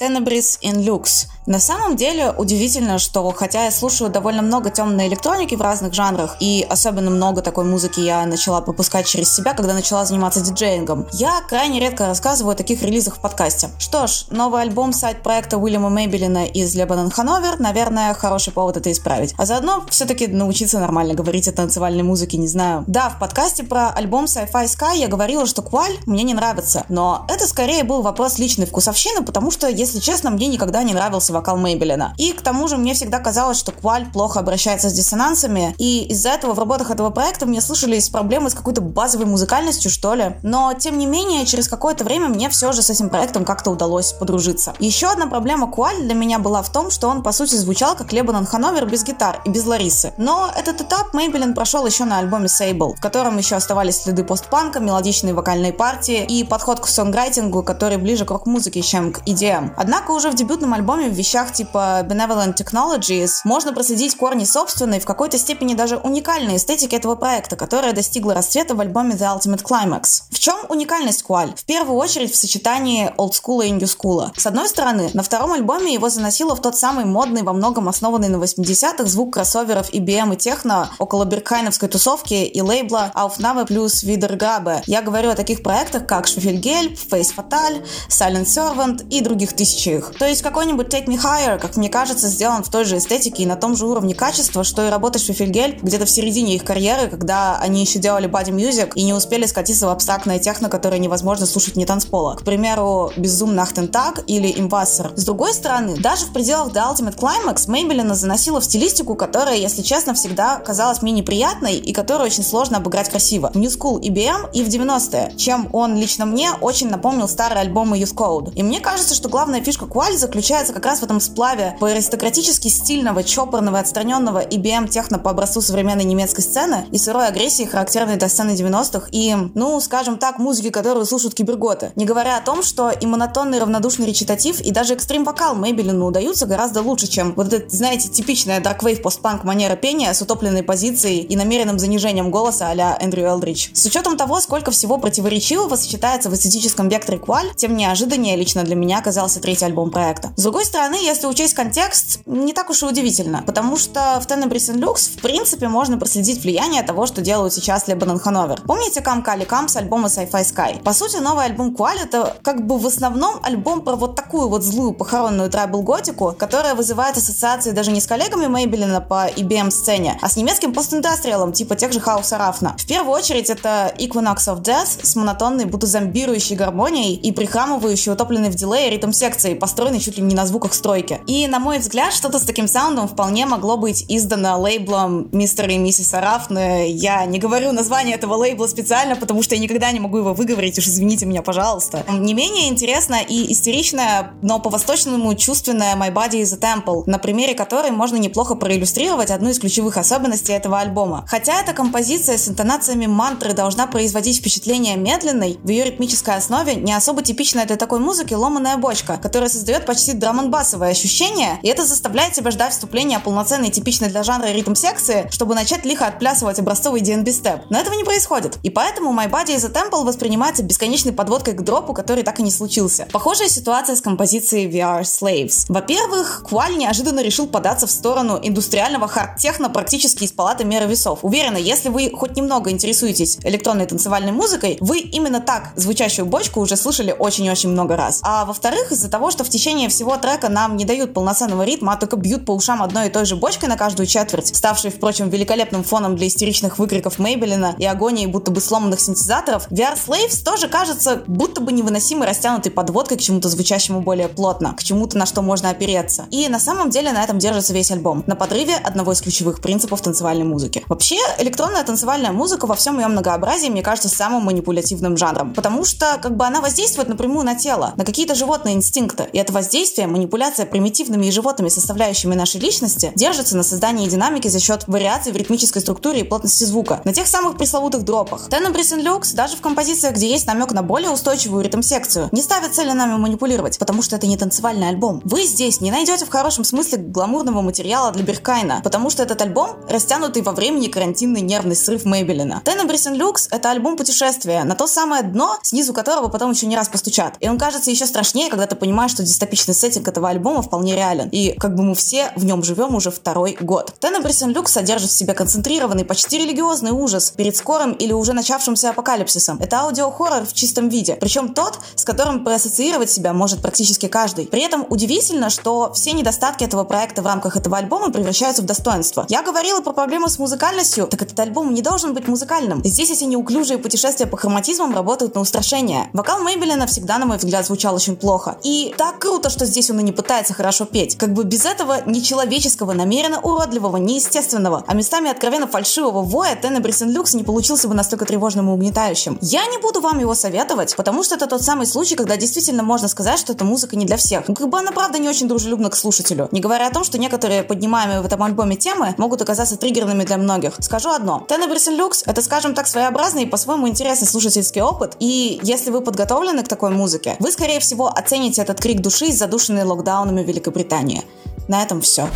Tenebris in Lux. На самом деле удивительно, что хотя я слушаю довольно много темной электроники в разных жанрах, и особенно много такой музыки я начала попускать через себя, когда начала заниматься диджеингом, я крайне редко рассказываю о таких релизах в подкасте. Что ж, новый альбом сайт-проекта Уильяма Мейбелина из Лебанон Хановер, наверное, хороший повод это исправить. А заодно все-таки научиться нормально говорить о танцевальной музыке, не знаю. Да, в подкасте про альбом Sci-Fi Sky я говорила, что Кваль мне не нравится, но это скорее был вопрос личной вкусовщины, потому что, если если честно, мне никогда не нравился вокал Мейбелина. И к тому же мне всегда казалось, что Кваль плохо обращается с диссонансами, и из-за этого в работах этого проекта мне слышались проблемы с какой-то базовой музыкальностью, что ли. Но, тем не менее, через какое-то время мне все же с этим проектом как-то удалось подружиться. Еще одна проблема Кваль для меня была в том, что он, по сути, звучал как Лебанон Хановер без гитар и без Ларисы. Но этот этап Мейбелин прошел еще на альбоме Sable, в котором еще оставались следы постпанка, мелодичные вокальные партии и подход к сонграйтингу, который ближе к рок-музыке, чем к EDM. Однако уже в дебютном альбоме в вещах типа Benevolent Technologies можно проследить корни собственной, в какой-то степени даже уникальной эстетики этого проекта, которая достигла расцвета в альбоме The Ultimate Climax. В чем уникальность Куаль? В первую очередь в сочетании Old School и School. С одной стороны, на втором альбоме его заносило в тот самый модный, во многом основанный на 80-х звук кроссоверов EBM и техно около Биркхайновской тусовки и лейбла Aufnahme плюс Wiedergabe. Я говорю о таких проектах, как Schwefelgelb, Face Fatal, Silent Servant и других тысяч тысячах. То есть какой-нибудь Take Me Higher, как мне кажется, сделан в той же эстетике и на том же уровне качества, что и работа Шефельгель где-то в середине их карьеры, когда они еще делали body music и не успели скатиться в абстрактное техно, которое невозможно слушать не танцпола. К примеру, Безум Нахтентаг или Имвассер. С другой стороны, даже в пределах The Ultimate Climax Мейбелина заносила в стилистику, которая, если честно, всегда казалась мне неприятной и которую очень сложно обыграть красиво. New School EBM и в 90-е, чем он лично мне очень напомнил старые альбомы Youth Code. И мне кажется, что главное главная фишка Куали заключается как раз в этом сплаве по аристократически стильного, чопорного, отстраненного IBM техно по образцу современной немецкой сцены и сырой агрессии, характерной для сцены 90-х, и, ну, скажем так, музыки, которую слушают киберготы. Не говоря о том, что и монотонный равнодушный речитатив, и даже экстрим-вокал Мейбелину удаются гораздо лучше, чем вот эта, знаете, типичная дарквейв постпанк манера пения с утопленной позицией и намеренным занижением голоса а-ля Эндрю Элдрич. С учетом того, сколько всего противоречивого сочетается в эстетическом векторе Кваль, тем неожиданнее лично для меня оказался третий альбом проекта. С другой стороны, если учесть контекст, не так уж и удивительно, потому что в Tenebris and Lux в принципе можно проследить влияние того, что делают сейчас Лебанон Хановер. Помните Кам Кали Кам с альбома Sci-Fi Sky? По сути, новый альбом Куаль это как бы в основном альбом про вот такую вот злую похоронную трайбл готику, которая вызывает ассоциации даже не с коллегами Мейбелина по IBM сцене, а с немецким постиндастриалом типа тех же Хауса Рафна. В первую очередь это Equinox of Death с монотонной, будто зомбирующей гармонией и прихрамывающей, утопленной в дилее ритм секции секции, построенной чуть ли не на звуках стройки. И, на мой взгляд, что-то с таким саундом вполне могло быть издано лейблом мистера и миссис Арафны. Я не говорю название этого лейбла специально, потому что я никогда не могу его выговорить, уж извините меня, пожалуйста. Не менее интересно и истеричная, но по-восточному чувственная My Body is a Temple, на примере которой можно неплохо проиллюстрировать одну из ключевых особенностей этого альбома. Хотя эта композиция с интонациями мантры должна производить впечатление медленной, в ее ритмической основе не особо типичная для такой музыки ломаная бочка, которая создает почти драмонбасовое ощущение, и это заставляет тебя ждать вступления полноценной типичной для жанра ритм-секции, чтобы начать лихо отплясывать образцовый DNB степ. Но этого не происходит. И поэтому My Body is a Temple воспринимается бесконечной подводкой к дропу, который так и не случился. Похожая ситуация с композицией VR Slaves. Во-первых, Кваль неожиданно решил податься в сторону индустриального хард-техно практически из палаты меры весов. Уверена, если вы хоть немного интересуетесь электронной танцевальной музыкой, вы именно так звучащую бочку уже слышали очень-очень много раз. А во-вторых, из-за того, что в течение всего трека нам не дают полноценного ритма, а только бьют по ушам одной и той же бочкой на каждую четверть, ставшей, впрочем, великолепным фоном для истеричных выкриков Мейбелина и агонии будто бы сломанных синтезаторов, VR Slaves тоже кажется будто бы невыносимой растянутой подводкой к чему-то звучащему более плотно, к чему-то, на что можно опереться. И на самом деле на этом держится весь альбом, на подрыве одного из ключевых принципов танцевальной музыки. Вообще, электронная танцевальная музыка во всем ее многообразии, мне кажется, самым манипулятивным жанром, потому что как бы она воздействует напрямую на тело, на какие-то животные инстинкты, инстинкта, и это воздействие, манипуляция примитивными и животными составляющими нашей личности держится на создании динамики за счет вариаций в ритмической структуре и плотности звука, на тех самых пресловутых дропах. Tenebris and Lux даже в композициях, где есть намек на более устойчивую ритм-секцию, не ставит цели нами манипулировать, потому что это не танцевальный альбом. Вы здесь не найдете в хорошем смысле гламурного материала для Беркайна, потому что этот альбом растянутый во времени карантинный нервный срыв Мейбелина. Tenebris and Lux — это альбом путешествия на то самое дно, снизу которого потом еще не раз постучат. И он кажется еще страшнее, когда ты понимаешь, понимаешь, что дистопичный сеттинг этого альбома вполне реален. И как бы мы все в нем живем уже второй год. Тенебрис Люкс содержит в себе концентрированный, почти религиозный ужас перед скорым или уже начавшимся апокалипсисом. Это аудиохоррор в чистом виде. Причем тот, с которым проассоциировать себя может практически каждый. При этом удивительно, что все недостатки этого проекта в рамках этого альбома превращаются в достоинство. Я говорила про проблемы с музыкальностью, так этот альбом не должен быть музыкальным. Здесь эти неуклюжие путешествия по хроматизмам работают на устрашение. Вокал Мейбелина всегда, на мой взгляд, звучал очень плохо. И так круто, что здесь он и не пытается хорошо петь. Как бы без этого нечеловеческого, намеренно уродливого, неестественного, а местами откровенно фальшивого воя Тенебрис Люкс не получился бы настолько тревожным и угнетающим. Я не буду вам его советовать, потому что это тот самый случай, когда действительно можно сказать, что эта музыка не для всех. Ну, как бы она, правда, не очень дружелюбна к слушателю. Не говоря о том, что некоторые поднимаемые в этом альбоме темы могут оказаться триггерными для многих. Скажу одно. Тенебрис Люкс — это, скажем так, своеобразный и по-своему интересный слушательский опыт, и если вы подготовлены к такой музыке, вы, скорее всего, оцените этот крик души, задушенный локдаунами в Великобритании. На этом все.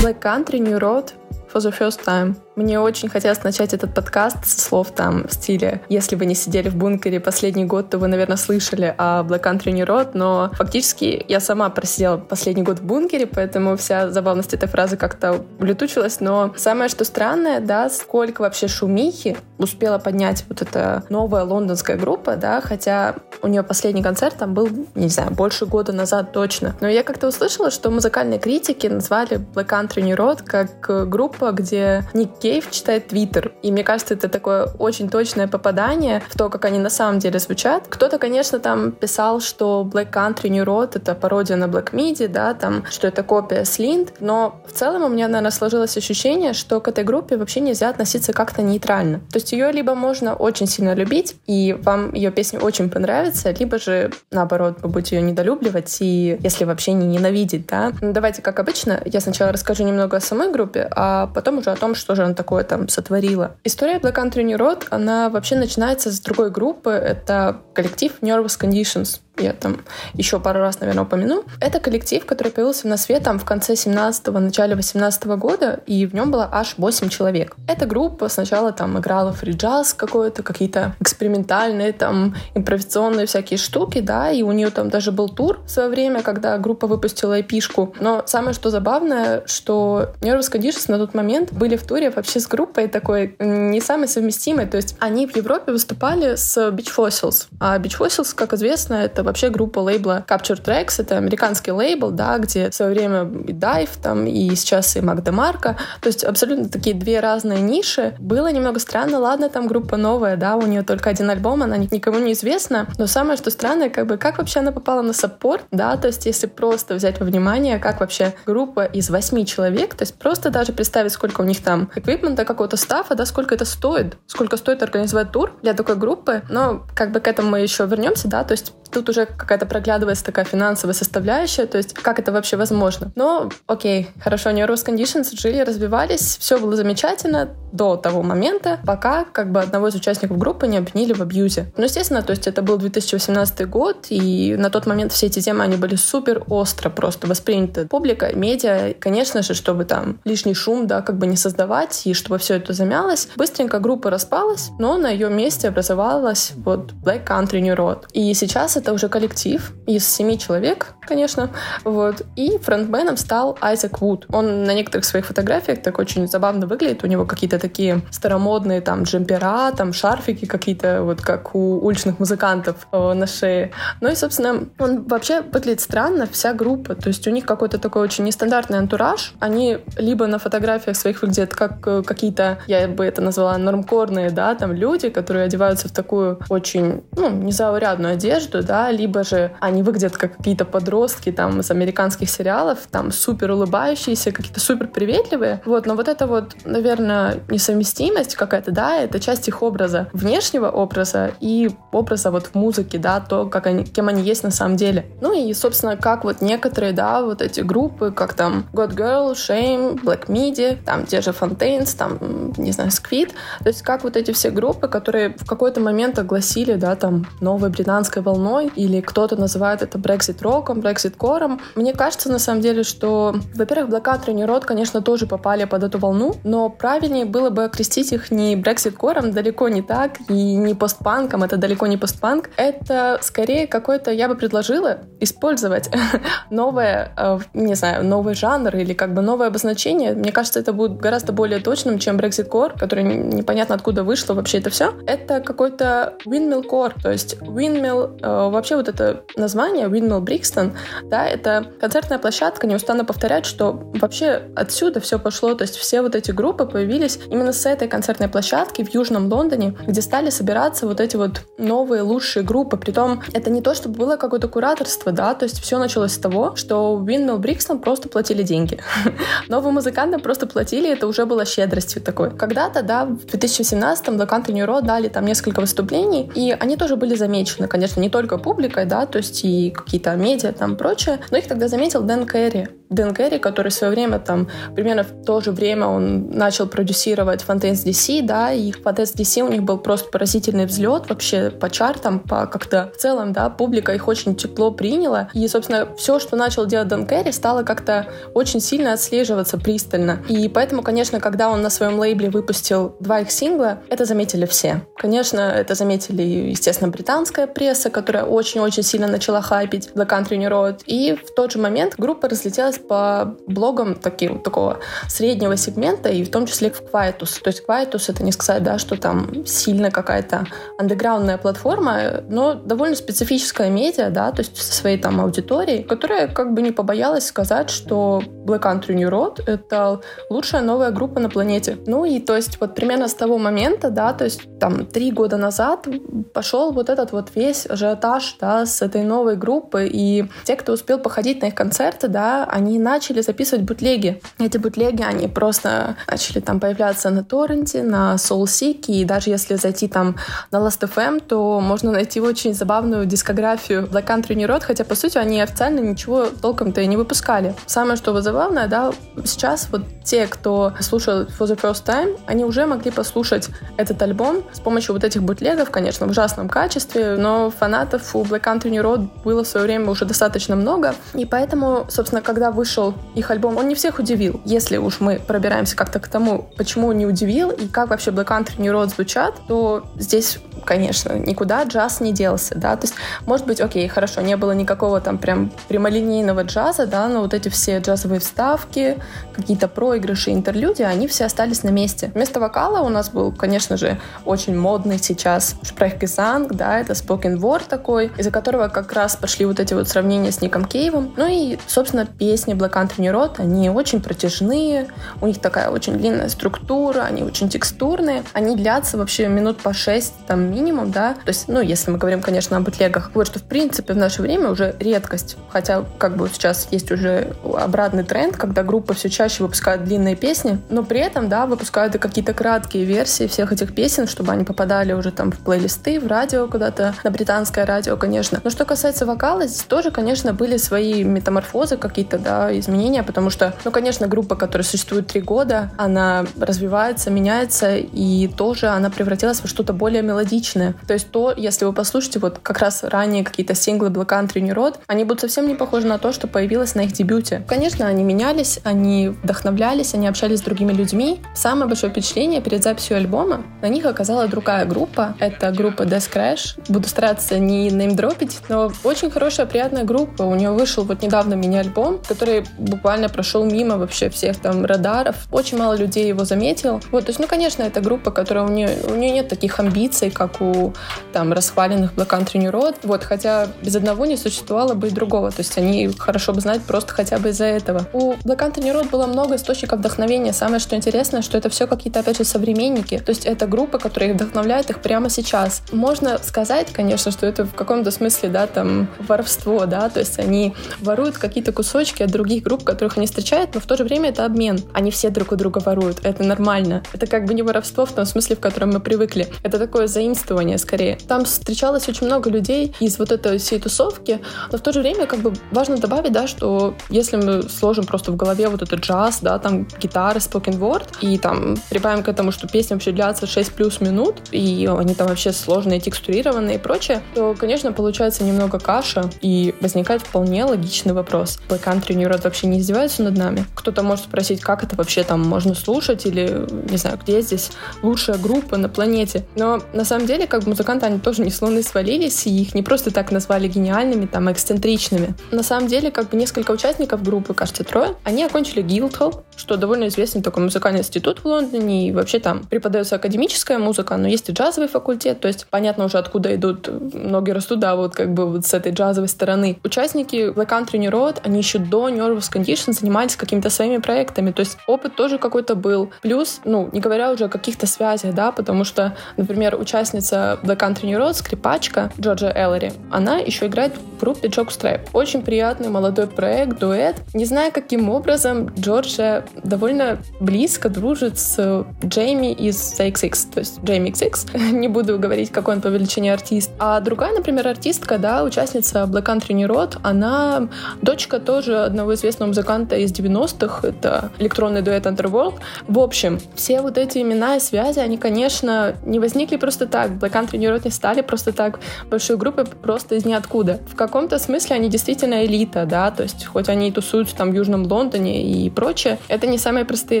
Black Country, New Road for the first time. Мне очень хотелось начать этот подкаст со слов там в стиле «Если вы не сидели в бункере последний год, то вы, наверное, слышали о Black Country New Road», но фактически я сама просидела последний год в бункере, поэтому вся забавность этой фразы как-то улетучилась, но самое что странное, да, сколько вообще шумихи успела поднять вот эта новая лондонская группа, да, хотя у нее последний концерт там был, не знаю, больше года назад точно. Но я как-то услышала, что музыкальные критики назвали Black Country New Road как группа, где Ник Кейв читает Твиттер. И мне кажется, это такое очень точное попадание в то, как они на самом деле звучат. Кто-то, конечно, там писал, что Black Country New Road — это пародия на Black Midi, да, там, что это копия Slint. Но в целом у меня, наверное, сложилось ощущение, что к этой группе вообще нельзя относиться как-то нейтрально. То есть ее либо можно очень сильно любить, и вам ее песня очень понравится, либо же, наоборот, вы будете ее недолюбливать, и если вообще не ненавидеть, да. Ну, давайте, как обычно, я сначала расскажу немного о самой группе, а потом уже о том, что же она такое там сотворила. История Black Country New Road, она вообще начинается с другой группы. Это коллектив Nervous Conditions я там еще пару раз, наверное, упомяну. Это коллектив, который появился на свет там в конце 17-го, начале 18 -го года, и в нем было аж 8 человек. Эта группа сначала там играла фри-джаз какой-то, какие-то экспериментальные там импровизационные всякие штуки, да, и у нее там даже был тур в свое время, когда группа выпустила эпишку. Но самое что забавное, что Nervous Conditions на тот момент были в туре вообще с группой такой не самой совместимой, то есть они в Европе выступали с Beach Fossils, а Beach Fossils, как известно, это вообще группа лейбла Capture Tracks, это американский лейбл, да, где в свое время и Dive там, и сейчас и Магда Марка, то есть абсолютно такие две разные ниши. Было немного странно, ладно, там группа новая, да, у нее только один альбом, она никому не известна, но самое, что странное, как бы, как вообще она попала на саппорт, да, то есть если просто взять во внимание, как вообще группа из восьми человек, то есть просто даже представить, сколько у них там эквипмента, какого-то стафа, да, сколько это стоит, сколько стоит организовать тур для такой группы, но как бы к этому мы еще вернемся, да, то есть тут уже какая-то проглядывается такая финансовая составляющая, то есть как это вообще возможно. Но окей, хорошо, Neuros Conditions жили, развивались, все было замечательно до того момента, пока как бы одного из участников группы не обвинили в абьюзе. Ну, естественно, то есть это был 2018 год, и на тот момент все эти темы, они были супер остро просто восприняты публикой, медиа, конечно же, чтобы там лишний шум, да, как бы не создавать, и чтобы все это замялось. Быстренько группа распалась, но на ее месте образовалась вот Black Country New Road. И сейчас это уже коллектив из семи человек, конечно, вот, и фронтменом стал Айзек Вуд. Он на некоторых своих фотографиях так очень забавно выглядит, у него какие-то такие старомодные там джемпера, там шарфики какие-то, вот как у уличных музыкантов э, на шее. Ну и, собственно, он вообще выглядит странно, вся группа, то есть у них какой-то такой очень нестандартный антураж, они либо на фотографиях своих выглядят как э, какие-то, я бы это назвала, нормкорные, да, там люди, которые одеваются в такую очень, ну, незаурядную одежду, да, либо же они выглядят как какие-то подростки там из американских сериалов, там супер улыбающиеся, какие-то супер приветливые. Вот, но вот это вот, наверное, несовместимость какая-то, да, это часть их образа, внешнего образа и образа вот в музыке, да, то, как они, кем они есть на самом деле. Ну и, собственно, как вот некоторые, да, вот эти группы, как там God Girl, Shame, Black Midi, там те же Fontaine, Prince, там, не знаю, Squid. То есть как вот эти все группы, которые в какой-то момент огласили, да, там, новой британской волной, или кто-то называет это Brexit роком, Brexit кором. Мне кажется, на самом деле, что, во-первых, New Road, конечно, тоже попали под эту волну, но правильнее было бы окрестить их не Brexit кором, далеко не так, и не постпанком, это далеко не постпанк. Это скорее какой-то, я бы предложила использовать новое, э, не знаю, новый жанр или как бы новое обозначение. Мне кажется, это будет гораздо более точным, чем Brexit Core, который непонятно откуда вышло вообще это все. Это какой-то Windmill Core, то есть Windmill, э, вообще вот это название Windmill Brixton, да, это концертная площадка, не устану повторять, что вообще отсюда все пошло, то есть все вот эти группы появились именно с этой концертной площадки в Южном Лондоне, где стали собираться вот эти вот новые лучшие группы. Притом это не то, чтобы было какое-то кураторство, да, то есть все началось с того, что Windmill Brixton просто платили деньги. Новым музыкантам просто платили, это уже было щедростью такой. Когда-то, да, в 2017-м Black Country New Road дали там несколько выступлений, и они тоже были замечены, конечно, не только публикой, да, то есть и какие-то медиа там прочее, но их тогда заметил Дэн Кэрри. Дэн Кэрри, который в свое время там, примерно в то же время он начал продюсировать Fontaines DC, да, и Fontaines DC у них был просто поразительный взлет вообще по чартам, по как-то в целом, да, публика их очень тепло приняла, и, собственно, все, что начал делать Дэн Кэрри, стало как-то очень сильно отслеживаться пристально. И поэтому, конечно, когда он на своем лейбле выпустил два их сингла, это заметили все. Конечно, это заметили, естественно, британская пресса, которая очень-очень сильно начала хайпить Black Country New Road, и в тот же момент группа разлетелась по блогам таким, такого среднего сегмента, и в том числе в Quietus. То есть Quietus — это не сказать, да, что там сильно какая-то андеграундная платформа, но довольно специфическая медиа, да, то есть со своей там аудиторией, которая как бы не побоялась сказать, что Black Country New Road — это лучшая новая группа на планете. Ну и то есть вот примерно с того момента, да, то есть там три года назад пошел вот этот вот весь ажиотаж, да, с этой новой группы, и те, кто успел походить на их концерты, да, они начали записывать бутлеги. Эти бутлеги, они просто начали там появляться на торренте, на SoulSeek, и даже если зайти там на Last.fm, то можно найти очень забавную дискографию Black Country New Road, хотя, по сути, они официально ничего толком-то и не выпускали. Самое, что вот забавное, да, сейчас вот те, кто слушал For the First Time, они уже могли послушать этот альбом с помощью вот этих бутлегов, конечно, в ужасном качестве, но фанатов у Black Country New Road было в свое время уже достаточно много, и поэтому, собственно, когда вышел их альбом, он не всех удивил. Если уж мы пробираемся как-то к тому, почему не удивил и как вообще Black Country New Road звучат, то здесь конечно, никуда джаз не делся, да, то есть, может быть, окей, хорошо, не было никакого там прям прямолинейного джаза, да, но вот эти все джазовые вставки, какие-то проигрыши, интерлюдии, они все остались на месте. Вместо вокала у нас был, конечно же, очень модный сейчас Sprechgesang, да, это spoken word такой, из-за которого как раз пошли вот эти вот сравнения с Ником Кейвом. Ну и, собственно, песни Black Country Road, они очень протяжные, у них такая очень длинная структура, они очень текстурные, они длятся вообще минут по 6 там минимум, да, то есть, ну, если мы говорим, конечно, о бутлегах, вот что, в принципе, в наше время уже редкость, хотя, как бы, сейчас есть уже обратный тренд, когда группы все чаще выпускают длинные песни, но при этом, да, выпускают и какие-то краткие версии всех этих песен, чтобы они попадали уже там в плейлисты, в радио куда-то, на британское радио, конечно. Но что касается вокала, здесь тоже, конечно, были свои метаморфозы какие-то, да, изменения, потому что, ну, конечно, группа, которая существует три года, она развивается, меняется, и тоже она превратилась во что-то более мелодичное. То есть то, если вы послушаете вот как раз ранее какие-то синглы Black Country New Road, они будут совсем не похожи на то, что появилось на их дебюте. Конечно, они менялись, они вдохновлялись, они общались с другими людьми. Самое большое впечатление перед записью альбома на них оказала другая группа. Это группа Death Crash. Буду стараться не неймдропить, но очень хорошая, приятная группа. У нее вышел вот недавно мини-альбом, который буквально прошел мимо вообще всех там радаров. Очень мало людей его заметил. Вот, то есть, ну, конечно, это группа, которая у нее, у нее нет таких амбиций, как у там расхваленных Black Country New Road. Вот, хотя без одного не существовало бы и другого. То есть они хорошо бы знать просто хотя бы из-за этого. У Black Country New Road было много источников вдохновения. Самое, что интересно, что это все какие-то, опять же, современники. То есть это группа, которая их вдохновляет их прямо сейчас. Можно сказать, конечно, что это в каком-то смысле, да, там, воровство, да, то есть они воруют какие-то кусочки от других групп, которых они встречают, но в то же время это обмен. Они все друг у друга воруют. Это нормально. Это как бы не воровство в том смысле, в котором мы привыкли. Это такое заимствование скорее. Там встречалось очень много людей из вот этой всей тусовки, но в то же время как бы важно добавить, да, что если мы сложим просто в голове вот этот джаз, да, там гитары, spoken word, и там прибавим к этому, что песня вообще длятся 6 плюс минут, и они там вообще сложные, текстурированные и прочее, то, конечно, получается немного каша, и возникает вполне логичный вопрос. Black Country New Road вообще не издеваются над нами? Кто-то может спросить, как это вообще там можно слушать, или, не знаю, где здесь лучшая группа на планете. Но на самом деле, как музыканты, они тоже не с луны свалились, и их не просто так назвали гениальными, там, эксцентричными. На самом деле, как бы несколько участников группы, кажется, трое, они окончили Guildhall, что довольно известный такой музыкальный институт в Лондоне, и вообще там преподается академическая музыка, но есть и джазовый факультет, то есть понятно уже, откуда идут, ноги растут, да, вот как бы вот с этой джазовой стороны. Участники Black Country New Road, они еще до Nervous Condition занимались какими-то своими проектами, то есть опыт тоже какой-то был. Плюс, ну, не говоря уже о каких-то связях, да, потому что, например, участница Black Country New Road, скрипачка Джорджа Эллери, она еще играет в группе Jockstrap. Очень приятный молодой проект, дуэт. Не знаю, каким образом Джорджа довольно близко дружит с Джейми из XX, то есть Джейми XX. Не буду говорить, какой он по величине артист. А другая, например, артистка, да, участница Black Country New Road, она дочка тоже одного известного музыканта из 90-х, это электронный дуэт Underworld. В общем, все вот эти имена и связи, они, конечно, не возникли просто так. Black Country New Road не стали просто так большой группой просто из ниоткуда. В каком-то смысле они действительно элита, да, то есть хоть они и тусуются там в Южном Лондоне и прочее, это не самые простые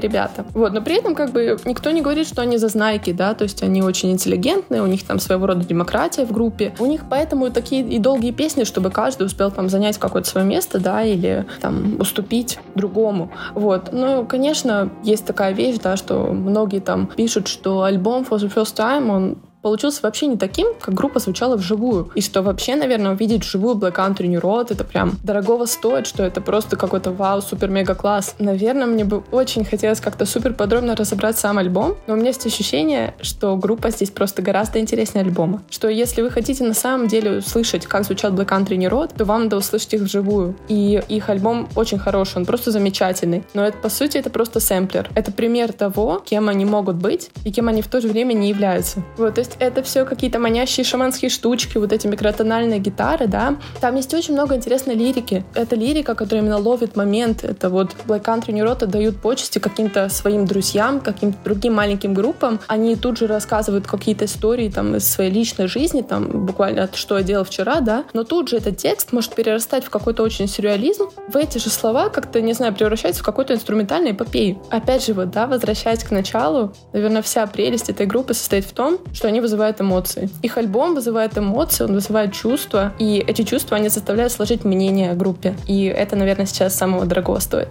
ребята. Вот, но при этом как бы никто не говорит, что они зазнайки, да, то есть они очень интеллигентные, у них там своего рода демократия в группе. У них поэтому такие и долгие песни, чтобы каждый успел там занять какое-то свое место, да, или там уступить другому. Вот. Ну, конечно, есть такая вещь, да, что многие там пишут, что альбом For the First Time, он получился вообще не таким, как группа звучала вживую. И что вообще, наверное, увидеть вживую Black Country New Road, это прям дорогого стоит, что это просто какой-то вау, супер-мега-класс. Наверное, мне бы очень хотелось как-то супер подробно разобрать сам альбом, но у меня есть ощущение, что группа здесь просто гораздо интереснее альбома. Что если вы хотите на самом деле услышать, как звучат Black Country New Road, то вам надо услышать их вживую. И их альбом очень хороший, он просто замечательный. Но это, по сути, это просто сэмплер. Это пример того, кем они могут быть и кем они в то же время не являются. Вот, то есть есть это все какие-то манящие шаманские штучки, вот эти микротональные гитары, да. Там есть очень много интересной лирики. Это лирика, которая именно ловит момент. Это вот Black Country New Road дают почести каким-то своим друзьям, каким-то другим маленьким группам. Они тут же рассказывают какие-то истории там из своей личной жизни, там буквально что я делал вчера, да. Но тут же этот текст может перерастать в какой-то очень сюрреализм. В эти же слова как-то, не знаю, превращаются в какую-то инструментальную эпопею. Опять же, вот, да, возвращаясь к началу, наверное, вся прелесть этой группы состоит в том, что они вызывают эмоции. Их альбом вызывает эмоции, он вызывает чувства, и эти чувства, они заставляют сложить мнение о группе. И это, наверное, сейчас самого дорогого стоит.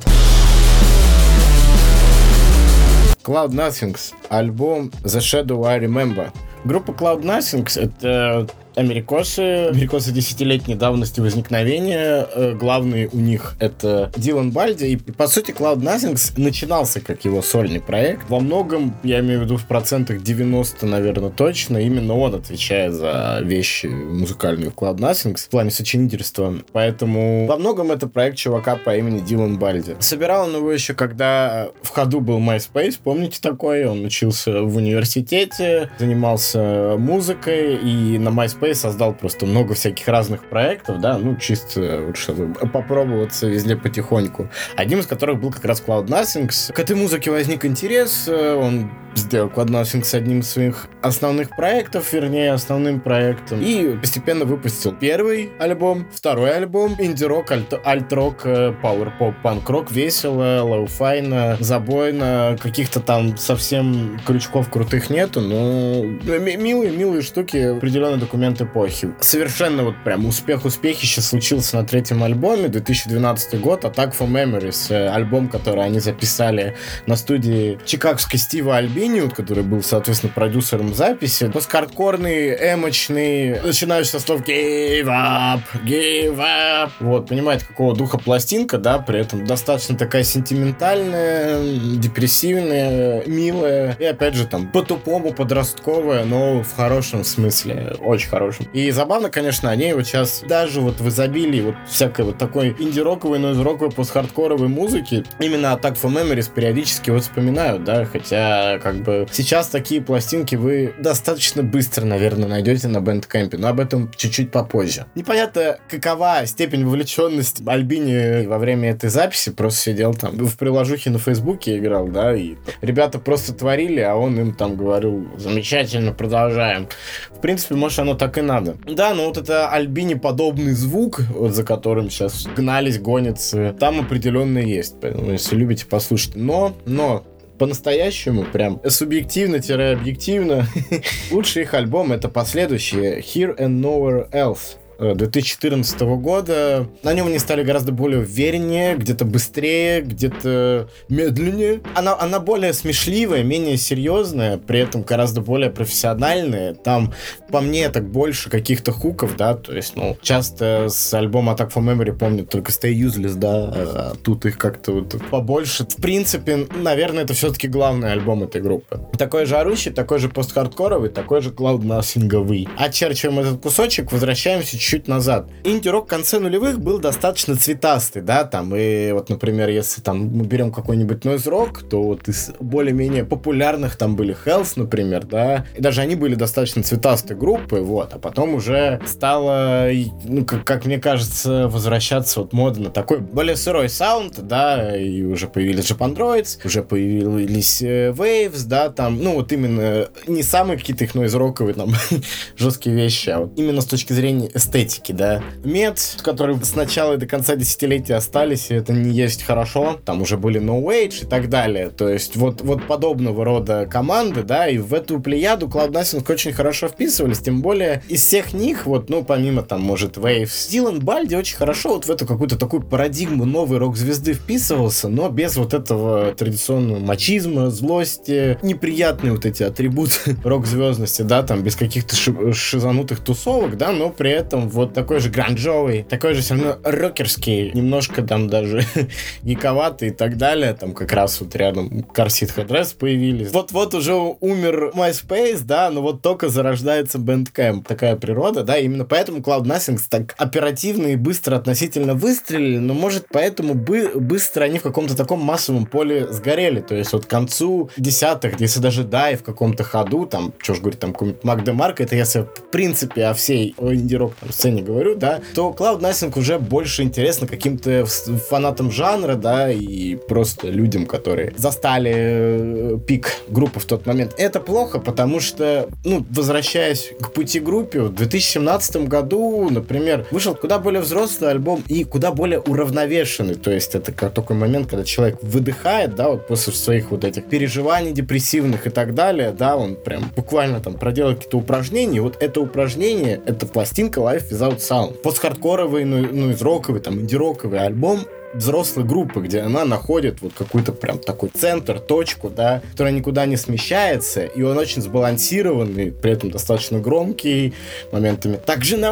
Cloud Nothings, альбом The Shadow I Remember. Группа Cloud Nothings — это америкосы, америкосы десятилетней давности возникновения. Э, главный у них это Дилан Бальди. И, по сути, Cloud Nothings начинался как его сольный проект. Во многом, я имею в виду в процентах 90, наверное, точно, именно он отвечает за вещи музыкальные в Cloud Nothings в плане сочинительства. Поэтому во многом это проект чувака по имени Дилан Бальди. Собирал он его еще, когда в ходу был MySpace, помните такой? Он учился в университете, занимался музыкой, и на MySpace MySpace создал просто много всяких разных проектов, да, ну, чисто вот, чтобы попробоваться везде потихоньку. Одним из которых был как раз Cloud Nothings. К этой музыке возник интерес, э, он сделал Cloud Nothings одним из своих основных проектов, вернее, основным проектом, и постепенно выпустил первый альбом, второй альбом, инди-рок, альт-рок, пауэр-поп, панк-рок, весело, лоу-файно, забойно, каких-то там совсем крючков крутых нету, но милые, милые штуки, определенный документ эпохи. Совершенно вот прям успех-успехище случился на третьем альбоме, 2012 год, Attack on Memory, э, альбом, который они записали на студии чикагской Стива Альбиниут, который был, соответственно, продюсером записи. Посткардкорный, эмочный, начинающий со слов give up, give up. Вот, понимаете, какого духа пластинка, да, при этом достаточно такая сентиментальная, депрессивная, милая, и опять же там по-тупому подростковая, но в хорошем смысле, очень хорошая хорошим. И забавно, конечно, они вот сейчас даже вот в изобилии вот всякой вот такой инди-роковой, но роковой пост-хардкоровой музыки именно Attack for Memories периодически вот вспоминают, да, хотя как бы сейчас такие пластинки вы достаточно быстро, наверное, найдете на Bandcamp, но об этом чуть-чуть попозже. Непонятно, какова степень вовлеченности Альбини во время этой записи, просто сидел там в приложухе на Фейсбуке играл, да, и ребята просто творили, а он им там говорил, замечательно, продолжаем. В принципе, может, оно так и надо. Да, но вот это Альбини подобный звук, вот за которым сейчас гнались, гонятся, там определенно есть. Поэтому, если любите, послушайте. Но, но, по-настоящему, прям субъективно-объективно, лучший их альбом это последующие Here and Nowhere Else. 2014 года. На нем они стали гораздо более увереннее, где-то быстрее, где-то медленнее. Она, она более смешливая, менее серьезная, при этом гораздо более профессиональная. Там, по мне, так больше каких-то хуков, да, то есть, ну, часто с альбома Attack for Memory помнят только Stay Useless, да, а тут их как-то вот побольше. В принципе, наверное, это все-таки главный альбом этой группы. Такой же орущий, такой же пост-хардкоровый, такой же Nothing'овый. Очерчиваем этот кусочек, возвращаемся чуть назад. Инди-рок в конце нулевых был достаточно цветастый, да, там, и вот, например, если там мы берем какой-нибудь нойз-рок, то вот из более-менее популярных там были Health, например, да, и даже они были достаточно цветастой группой, вот, а потом уже стало, ну, как, как мне кажется, возвращаться вот мода на такой более сырой саунд, да, и уже появились Japan Droids, уже появились э, Waves, да, там, ну, вот именно не самые какие-то их нойз-роковые там жесткие вещи, а вот именно с точки зрения эстетики эстетики, да. Мед, которые с начала и до конца десятилетия остались, и это не есть хорошо. Там уже были No Wage и так далее. То есть вот, вот подобного рода команды, да, и в эту плеяду Cloud Nothing очень хорошо вписывались, тем более из всех них, вот, ну, помимо там, может, Waves, Дилан Бальди очень хорошо вот в эту какую-то такую парадигму новой рок-звезды вписывался, но без вот этого традиционного мачизма, злости, неприятные вот эти атрибуты рок-звездности, да, там, без каких-то шизанутых тусовок, да, но при этом вот такой же гранжовый, такой же все равно рокерский, немножко там даже гиковатый и так далее. Там как раз вот рядом Seat Headrest появились. Вот-вот уже умер MySpace, да, но вот только зарождается Bandcamp. Такая природа, да, именно поэтому Cloud Nothing так оперативно и быстро относительно выстрелили, но может поэтому бы быстро они в каком-то таком массовом поле сгорели. То есть вот к концу десятых, если даже да, и в каком-то ходу, там, что ж говорить, там Мак это если в принципе о всей инди-рок сцене говорю, да, то Cloud Nothing уже больше интересно каким-то фанатам жанра, да, и просто людям, которые застали э, пик группы в тот момент. Это плохо, потому что, ну, возвращаясь к пути группе, в 2017 году, например, вышел куда более взрослый альбом и куда более уравновешенный, то есть это такой момент, когда человек выдыхает, да, вот после своих вот этих переживаний депрессивных и так далее, да, он прям буквально там проделал какие-то упражнения, вот это упражнение, это пластинка Life Without Sound. Постхардкоровый, ну, ну из роковый, там, инди-роковый альбом взрослой группы, где она находит вот какой-то прям такой центр, точку, да, которая никуда не смещается, и он очень сбалансированный, при этом достаточно громкий моментами. Так же на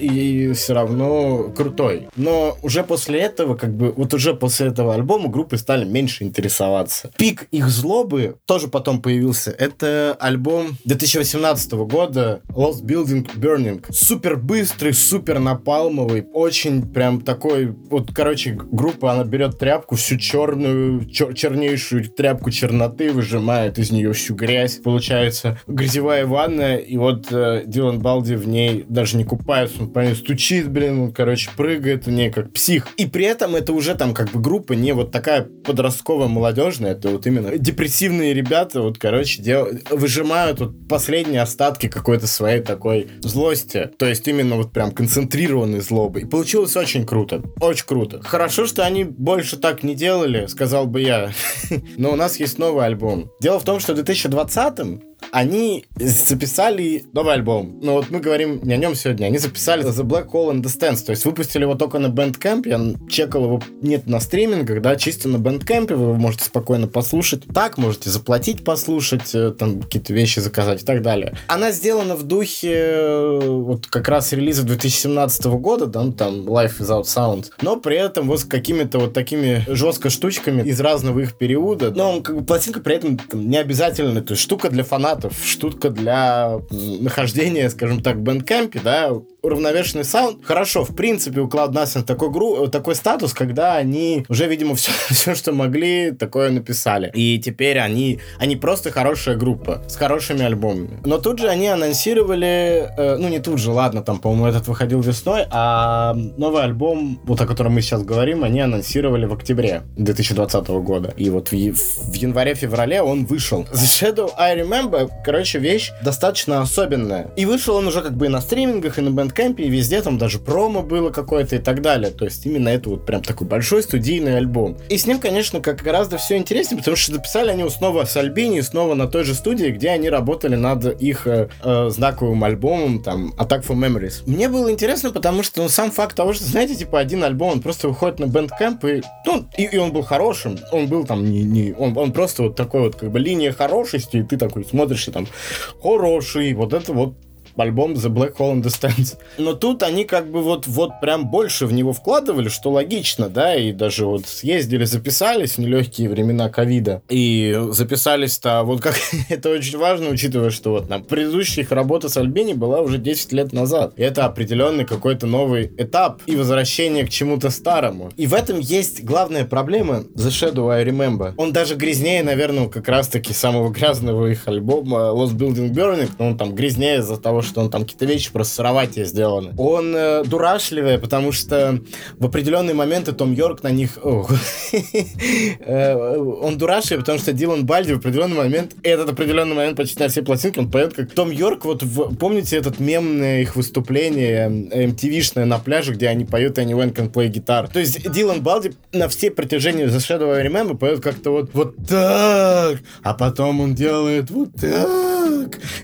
и все равно крутой. Но уже после этого, как бы, вот уже после этого альбома группы стали меньше интересоваться. Пик их злобы тоже потом появился. Это альбом 2018 года Lost Building Burning. Супер быстрый, супер напалмовый, очень прям такой, вот, короче, группа, она берет тряпку, всю черную, чер чернейшую тряпку черноты, выжимает из нее всю грязь. Получается грязевая ванная, и вот э, Дилан Балди в ней даже не купается, он по ней стучит, блин, он, короче, прыгает в ней как псих. И при этом это уже там как бы группа не вот такая подростковая, молодежная, это вот именно депрессивные ребята, вот, короче, дел... выжимают вот последние остатки какой-то своей такой злости. То есть именно вот прям концентрированной злобы. И получилось очень круто. Очень круто. Хорошо Хорошо, что они больше так не делали, сказал бы я. Но у нас есть новый альбом. Дело в том, что в 2020 они записали новый альбом. Ну вот мы говорим не о нем сегодня. Они записали The Black Hole and the Stands. То есть выпустили его только на Bandcamp. Я чекал его нет на стримингах, да, чисто на Bandcamp. Вы можете спокойно послушать. Так, можете заплатить, послушать, э, там какие-то вещи заказать и так далее. Она сделана в духе э, вот как раз релиза 2017 года, да, ну, там Life Without Sound. Но при этом вот с какими-то вот такими жестко штучками из разного их периода. Но как бы пластинка при этом там, не обязательно. То есть штука для фанатов-фанатов, штука для нахождения, скажем так, в бэндкэмпе, да, уравновешенный саунд. Хорошо, в принципе, у Cloud Nothing такой, гру... такой статус, когда они уже, видимо, все, все, что могли, такое написали. И теперь они, они просто хорошая группа с хорошими альбомами. Но тут же они анонсировали, э, ну не тут же, ладно, там, по-моему, этот выходил весной, а новый альбом, вот о котором мы сейчас говорим, они анонсировали в октябре 2020 года. И вот в, в январе-феврале он вышел. The Shadow I Remember, короче, вещь достаточно особенная. И вышел он уже как бы и на стримингах, и на бэнд Bandcamp, и везде там даже промо было какое-то и так далее. То есть именно это вот прям такой большой студийный альбом. И с ним, конечно, как гораздо все интереснее, потому что записали они снова с Альбини, снова на той же студии, где они работали над их э, э, знаковым альбомом, там, Attack for Memories. Мне было интересно, потому что ну, сам факт того, что, знаете, типа один альбом, он просто выходит на Bandcamp, и, ну, и, и он был хорошим, он был там не, не он, он просто вот такой вот, как бы, линия хорошести, и ты такой смотришь, и там, хороший, вот это вот альбом The Black Hole Understands. Но тут они как бы вот, вот прям больше в него вкладывали, что логично, да, и даже вот съездили, записались в нелегкие времена ковида. И записались-то, вот как это очень важно, учитывая, что вот на предыдущих работа с Альбини была уже 10 лет назад. И это определенный какой-то новый этап и возвращение к чему-то старому. И в этом есть главная проблема The Shadow I Remember. Он даже грязнее, наверное, как раз-таки самого грязного их альбома Lost Building Burning, но он там грязнее из-за того, что он там какие-то вещи просто сыроватее сделаны. Он э, дурашливый, потому что в определенные моменты Том Йорк на них... Э, он дурашливый, потому что Дилан Бальди в определенный момент, этот определенный момент почти на все пластинки, он поет как Том Йорк, вот помните этот мемное их выступление MTV-шное эм, на пляже, где они поют Anyone Can Play Guitar. То есть Дилан Балди на все протяжении The Shadow I Remember поет как-то вот, вот так, а потом он делает вот так,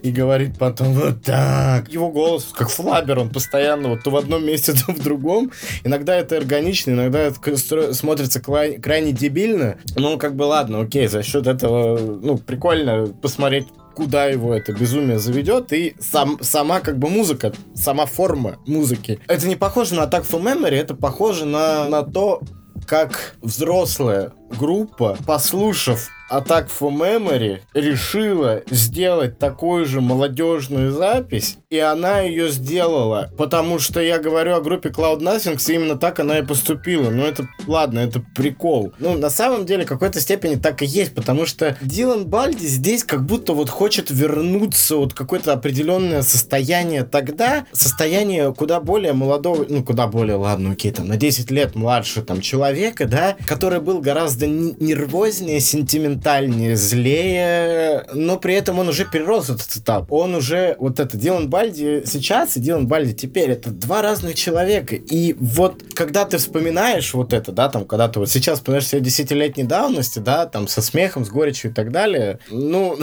и говорит потом вот так так. Его голос как флабер, он постоянно вот то в одном месте, то в другом. Иногда это органично, иногда это смотрится крайне дебильно. Ну, как бы ладно, окей, за счет этого, ну, прикольно посмотреть куда его это безумие заведет, и сам, сама как бы музыка, сама форма музыки. Это не похоже на Attack for Memory, это похоже на, на то, как взрослая группа, послушав Attack for Memory решила сделать такую же молодежную запись, и она ее сделала. Потому что я говорю о группе Cloud Nothings, и именно так она и поступила. Ну, это, ладно, это прикол. Ну, на самом деле, в какой-то степени так и есть, потому что Дилан Бальди здесь как будто вот хочет вернуться вот какое-то определенное состояние тогда, состояние куда более молодого, ну, куда более, ладно, окей, там, на 10 лет младше там человека, да, который был гораздо нервознее, сентиментальнее, ментальнее, злее, но при этом он уже перерос этот этап. Он уже, вот это, Дилан Бальди сейчас и Дилан Бальди теперь, это два разных человека. И вот, когда ты вспоминаешь вот это, да, там, когда ты вот сейчас вспоминаешь себе десятилетней давности, да, там, со смехом, с горечью и так далее, ну,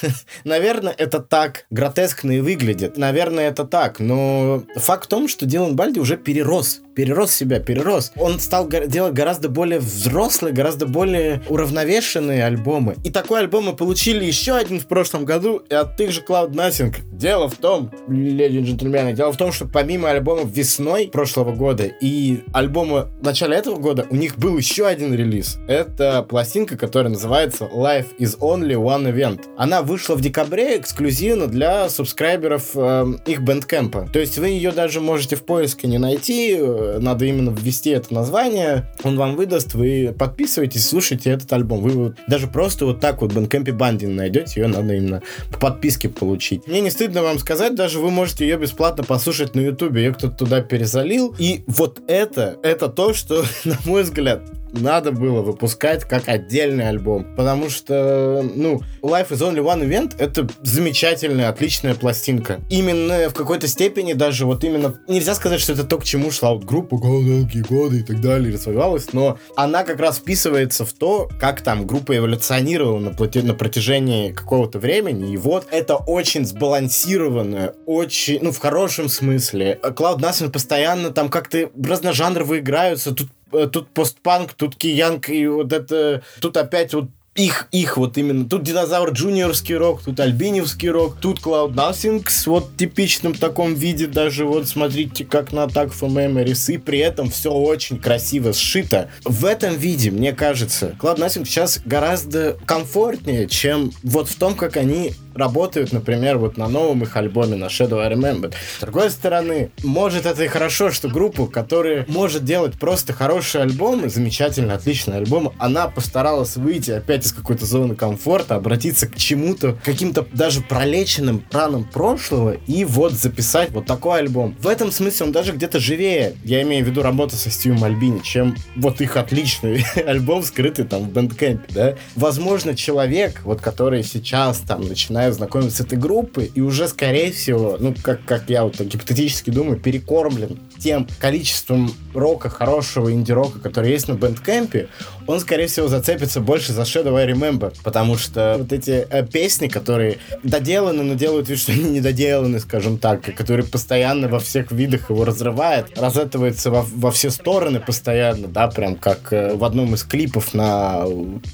наверное, это так гротескно и выглядит. Наверное, это так, но факт в том, что Дилан Бальди уже перерос перерос себя, перерос. Он стал делать гораздо более взрослые, гораздо более уравновешенные альбомы. И такой альбом мы получили еще один в прошлом году и от тех же Cloud Nothing. Дело в том, леди и джентльмены, дело в том, что помимо альбомов весной прошлого года и альбома в начале этого года, у них был еще один релиз. Это пластинка, которая называется Life is Only One Event. Она вышла в декабре эксклюзивно для субскрайберов э, их бэндкэмпа. То есть вы ее даже можете в поиске не найти, надо именно ввести это название, он вам выдаст, вы подписываетесь, слушайте этот альбом. Вы вот даже просто вот так вот Bandcamp Бандин найдете, ее надо именно по подписке получить. Мне не стыдно вам сказать, даже вы можете ее бесплатно послушать на ютубе, ее кто-то туда перезалил. И вот это, это то, что, на мой взгляд, надо было выпускать как отдельный альбом. Потому что, ну, Life is Only One Event — это замечательная, отличная пластинка. Именно в какой-то степени даже вот именно... Нельзя сказать, что это то, к чему шла вот группа долгие годы и так далее, развивалась, но она как раз вписывается в то, как там группа эволюционировала на, плати... на протяжении какого-то времени. И вот это очень сбалансированное, очень, ну, в хорошем смысле. Cloud Nothing постоянно там как-то разножанрово играются. Тут тут постпанк, тут киянг, и вот это... Тут опять вот их, их вот именно. Тут динозавр джуниорский рок, тут альбиневский рок, тут Cloud Nothing с вот типичным таком виде, даже вот смотрите, как на Attack for Memories, и при этом все очень красиво сшито. В этом виде, мне кажется, Cloud Nothing сейчас гораздо комфортнее, чем вот в том, как они работают, например, вот на новом их альбоме, на Shadow I Remember. С другой стороны, может это и хорошо, что группа, которая может делать просто хорошие альбомы, замечательно, отличный альбом, она постаралась выйти опять из какой-то зоны комфорта, обратиться к чему-то, каким-то даже пролеченным ранам прошлого и вот записать вот такой альбом. В этом смысле он даже где-то живее, я имею в виду работа со Стивом Альбини, чем вот их отличный альбом, скрытый там в бэндкэмпе, да. Возможно, человек, вот который сейчас там начинает знакомиться с этой группой и уже, скорее всего, ну, как, как я вот гипотетически думаю, перекормлен тем количеством рока, хорошего инди-рока, который есть на бэндкэмпе, он, скорее всего, зацепится больше за Shadow I Remember, потому что вот эти э, песни, которые доделаны, но делают вид, что они недоделаны, скажем так, которые постоянно во всех видах его разрывает, разэтывается во, во все стороны постоянно, да, прям как э, в одном из клипов на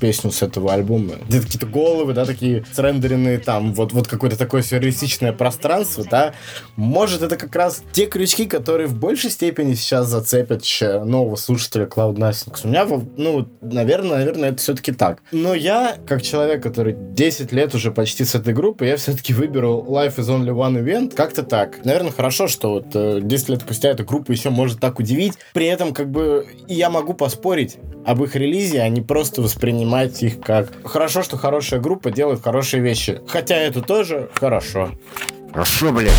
песню с этого альбома. Где-то какие-то головы, да, такие срендеренные там, вот, вот какое-то такое сюрреалистичное пространство, да. Может, это как раз те крючки, которые в большей степени сейчас зацепят нового слушателя Cloud Nothing. У меня, ну, наверное, наверное, это все-таки так. Но я, как человек, который 10 лет уже почти с этой группой, я все-таки выберу Life is Only One Event. Как-то так. Наверное, хорошо, что вот 10 э, лет спустя эта группа еще может так удивить. При этом, как бы, я могу поспорить об их релизе, а не просто воспринимать их как хорошо, что хорошая группа делает хорошие вещи. Хотя это тоже хорошо. Хорошо, блядь.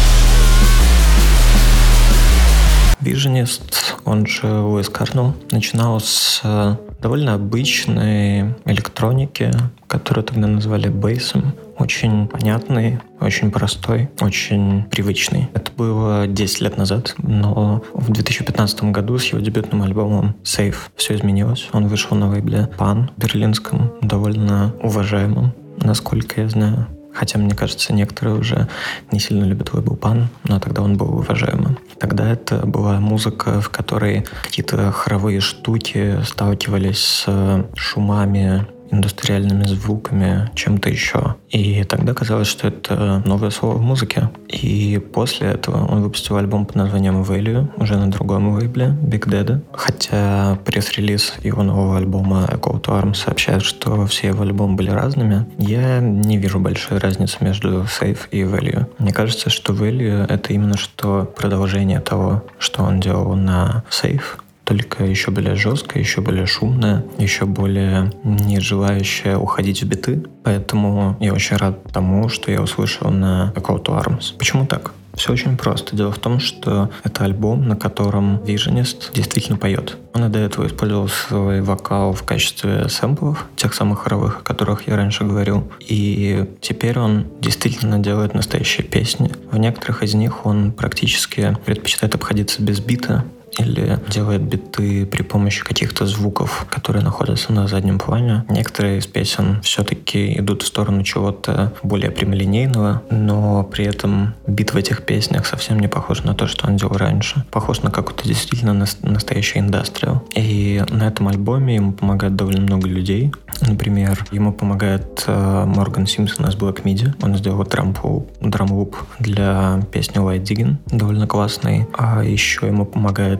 Visionist, он же Луис Карнелл, начинал с э, довольно обычной электроники, которую тогда назвали бейсом. Очень понятный, очень простой, очень привычный. Это было 10 лет назад, но в 2015 году с его дебютным альбомом Safe все изменилось. Он вышел на лейбле Pan берлинском, довольно уважаемом, насколько я знаю. Хотя, мне кажется, некоторые уже не сильно любят лейбл Пан, но тогда он был уважаемым. Тогда это была музыка, в которой какие-то хоровые штуки сталкивались с шумами индустриальными звуками, чем-то еще. И тогда казалось, что это новое слово в музыке. И после этого он выпустил альбом под названием Value, уже на другом лейбле, Big Dada. Хотя пресс-релиз его нового альбома Echo to Arms сообщает, что все его альбомы были разными, я не вижу большой разницы между Safe и Value. Мне кажется, что Value — это именно что продолжение того, что он делал на Safe, только еще более жесткая, еще более шумная, еще более не желающая уходить в биты. Поэтому я очень рад тому, что я услышал на Call to Arms. Почему так? Все очень просто. Дело в том, что это альбом, на котором Visionist действительно поет. Он и до этого использовал свой вокал в качестве сэмплов, тех самых хоровых, о которых я раньше говорил. И теперь он действительно делает настоящие песни. В некоторых из них он практически предпочитает обходиться без бита, или делает биты при помощи каких-то звуков, которые находятся на заднем плане. Некоторые из песен все-таки идут в сторону чего-то более прямолинейного, но при этом бит в этих песнях совсем не похож на то, что он делал раньше. Похож на какую-то действительно настоящий индастриал. И на этом альбоме ему помогает довольно много людей. Например, ему помогает э, Морган Симпсон из Black Midi. Он сделал драм-луп для песни White Digging, довольно классный. А еще ему помогает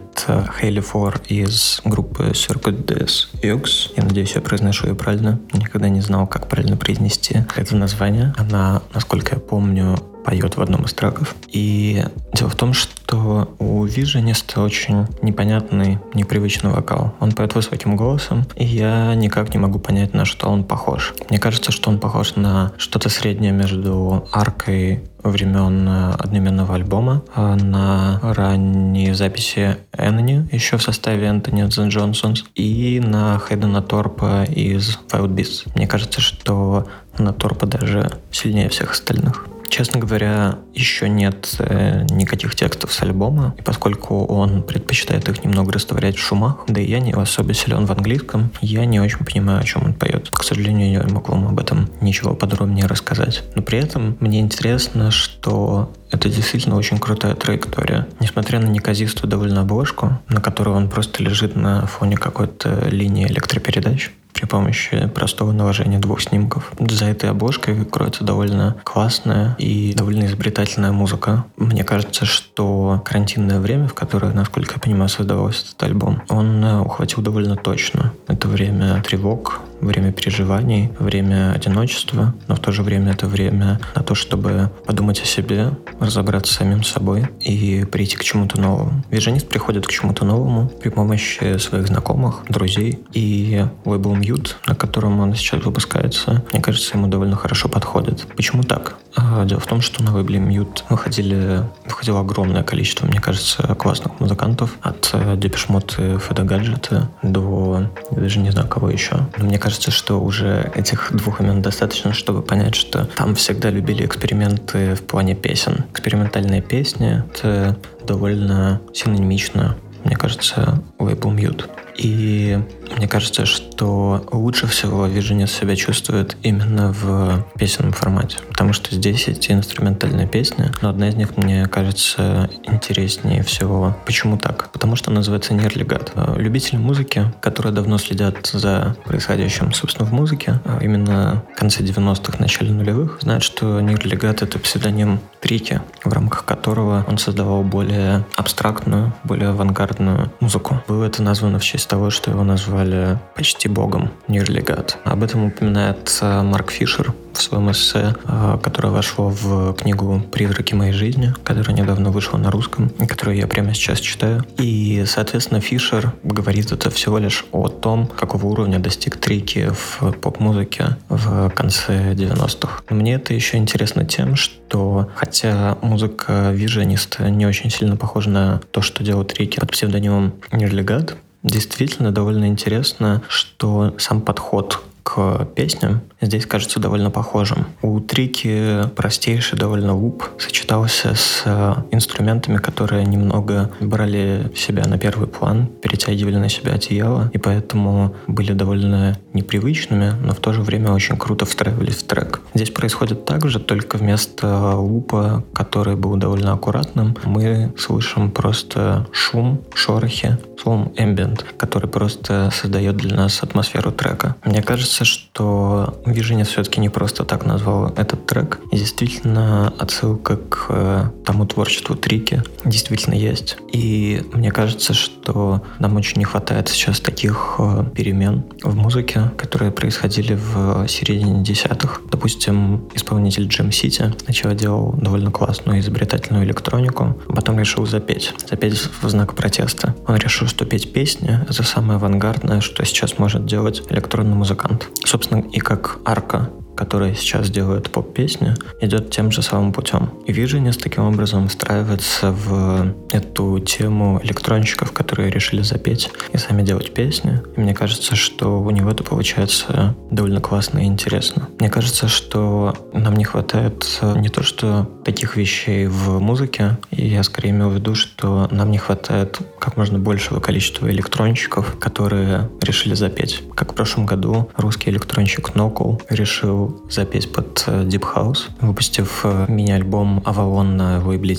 Хейли Фор из группы Circuit Des X. Я надеюсь, я произношу ее правильно. Никогда не знал, как правильно произнести это название. Она, насколько я помню, поет в одном из треков. И дело в том, что у Вижениста очень непонятный, непривычный вокал. Он поет высоким голосом, и я никак не могу понять, на что он похож. Мне кажется, что он похож на что-то среднее между аркой времен одноименного альбома, а на ранние записи Энни, еще в составе Энтони Дзен Джонсонс, и на Хейдена Торпа из Wild Beasts. Мне кажется, что на Торпа даже сильнее всех остальных. Честно говоря, еще нет э, никаких текстов с альбома, и поскольку он предпочитает их немного растворять в шумах, да и я не особо силен в английском, я не очень понимаю, о чем он поет. К сожалению, я не могу вам об этом ничего подробнее рассказать. Но при этом мне интересно, что это действительно очень крутая траектория. Несмотря на неказистую довольно обложку, на которой он просто лежит на фоне какой-то линии электропередач, при помощи простого наложения двух снимков. За этой обложкой кроется довольно классная и довольно изобретательная музыка. Мне кажется, что карантинное время, в которое, насколько я понимаю, создавался этот альбом, он э, ухватил довольно точно. Это время тревог, время переживаний, время одиночества, но в то же время это время на то, чтобы подумать о себе, разобраться с самим собой и прийти к чему-то новому. Виженист приходит к чему-то новому при помощи своих знакомых, друзей. И лейбл Mute, на котором он сейчас выпускается, мне кажется, ему довольно хорошо подходит. Почему так? А, дело в том, что на лейбле Mute выходили, выходило огромное количество, мне кажется, классных музыкантов. От Mode и Феда Гаджета до, даже не знаю, кого еще. Но мне кажется, что уже этих двух имен достаточно, чтобы понять, что там всегда любили эксперименты в плане песен. Экспериментальные песни — это довольно синонимично, мне кажется, лейбл Mute. И мне кажется, что лучше всего Virginia себя чувствует именно в песенном формате. Потому что здесь эти инструментальные песни, но одна из них мне кажется интереснее всего. Почему так? Потому что называется нерлегат. Любители музыки, которые давно следят за происходящим, собственно, в музыке, а именно в конце 90-х, начале нулевых, знают, что нерлегат — это псевдоним Трики, в рамках которого он создавал более абстрактную, более авангардную музыку. Было это названо в честь того, что его назвали почти богом, Нирлигат. Об этом упоминает э, Марк Фишер в своем эссе, э, которое вошло в книгу «Призраки моей жизни», которая недавно вышла на русском, которую я прямо сейчас читаю. И, соответственно, Фишер говорит это всего лишь о том, какого уровня достиг Трики в поп-музыке в конце 90-х. Мне это еще интересно тем, что хотя музыка Вижениста не очень сильно похожа на то, что делал Трики под псевдонимом Нирлигат, Действительно довольно интересно, что сам подход к песням здесь кажется довольно похожим. У Трики простейший довольно луп сочетался с э, инструментами, которые немного брали себя на первый план, перетягивали на себя одеяло, и поэтому были довольно непривычными, но в то же время очень круто встраивались в трек. Здесь происходит так же, только вместо лупа, который был довольно аккуратным, мы слышим просто шум, шорохи, словом ambient, который просто создает для нас атмосферу трека. Мне кажется, что Виженя все-таки не просто так назвал этот трек. И действительно, отсылка к э, тому творчеству Трики действительно есть. И мне кажется, что нам очень не хватает сейчас таких э, перемен в музыке, которые происходили в середине десятых. Допустим, исполнитель Джем Сити сначала делал довольно классную изобретательную электронику, потом решил запеть. Запеть в знак протеста. Он решил, что петь песни — это самое авангардное, что сейчас может делать электронный музыкант. Собственно, и как арка которая сейчас делает поп-песни, идет тем же самым путем. И Visionis таким образом встраивается в эту тему электронщиков, которые решили запеть и сами делать песни. И мне кажется, что у него это получается довольно классно и интересно. Мне кажется, что нам не хватает не то, что таких вещей в музыке, и я скорее имею в виду, что нам не хватает как можно большего количества электронщиков, которые решили запеть. Как в прошлом году русский электронщик Нокул решил запись под э, Deep House, выпустив э, мини-альбом Avalon на лейбле.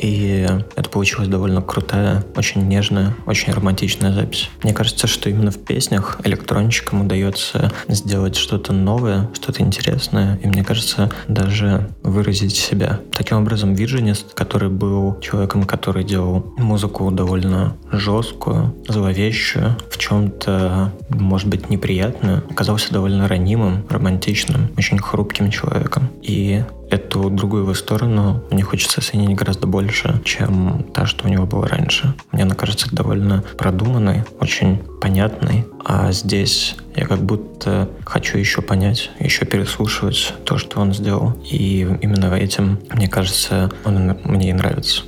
И это получилась довольно крутая, очень нежная, очень романтичная запись. Мне кажется, что именно в песнях электронщикам удается сделать что-то новое, что-то интересное, и мне кажется, даже выразить себя. Таким образом, Виджинист, который был человеком, который делал музыку довольно жесткую, зловещую, в чем-то, может быть, неприятную, оказался довольно ранимым, романтичным, очень хрупким человеком. И эту другую его сторону мне хочется оценить гораздо больше, чем та, что у него было раньше. Мне она кажется довольно продуманной, очень понятной. А здесь я как будто хочу еще понять, еще переслушивать то, что он сделал. И именно этим, мне кажется, он мне и нравится.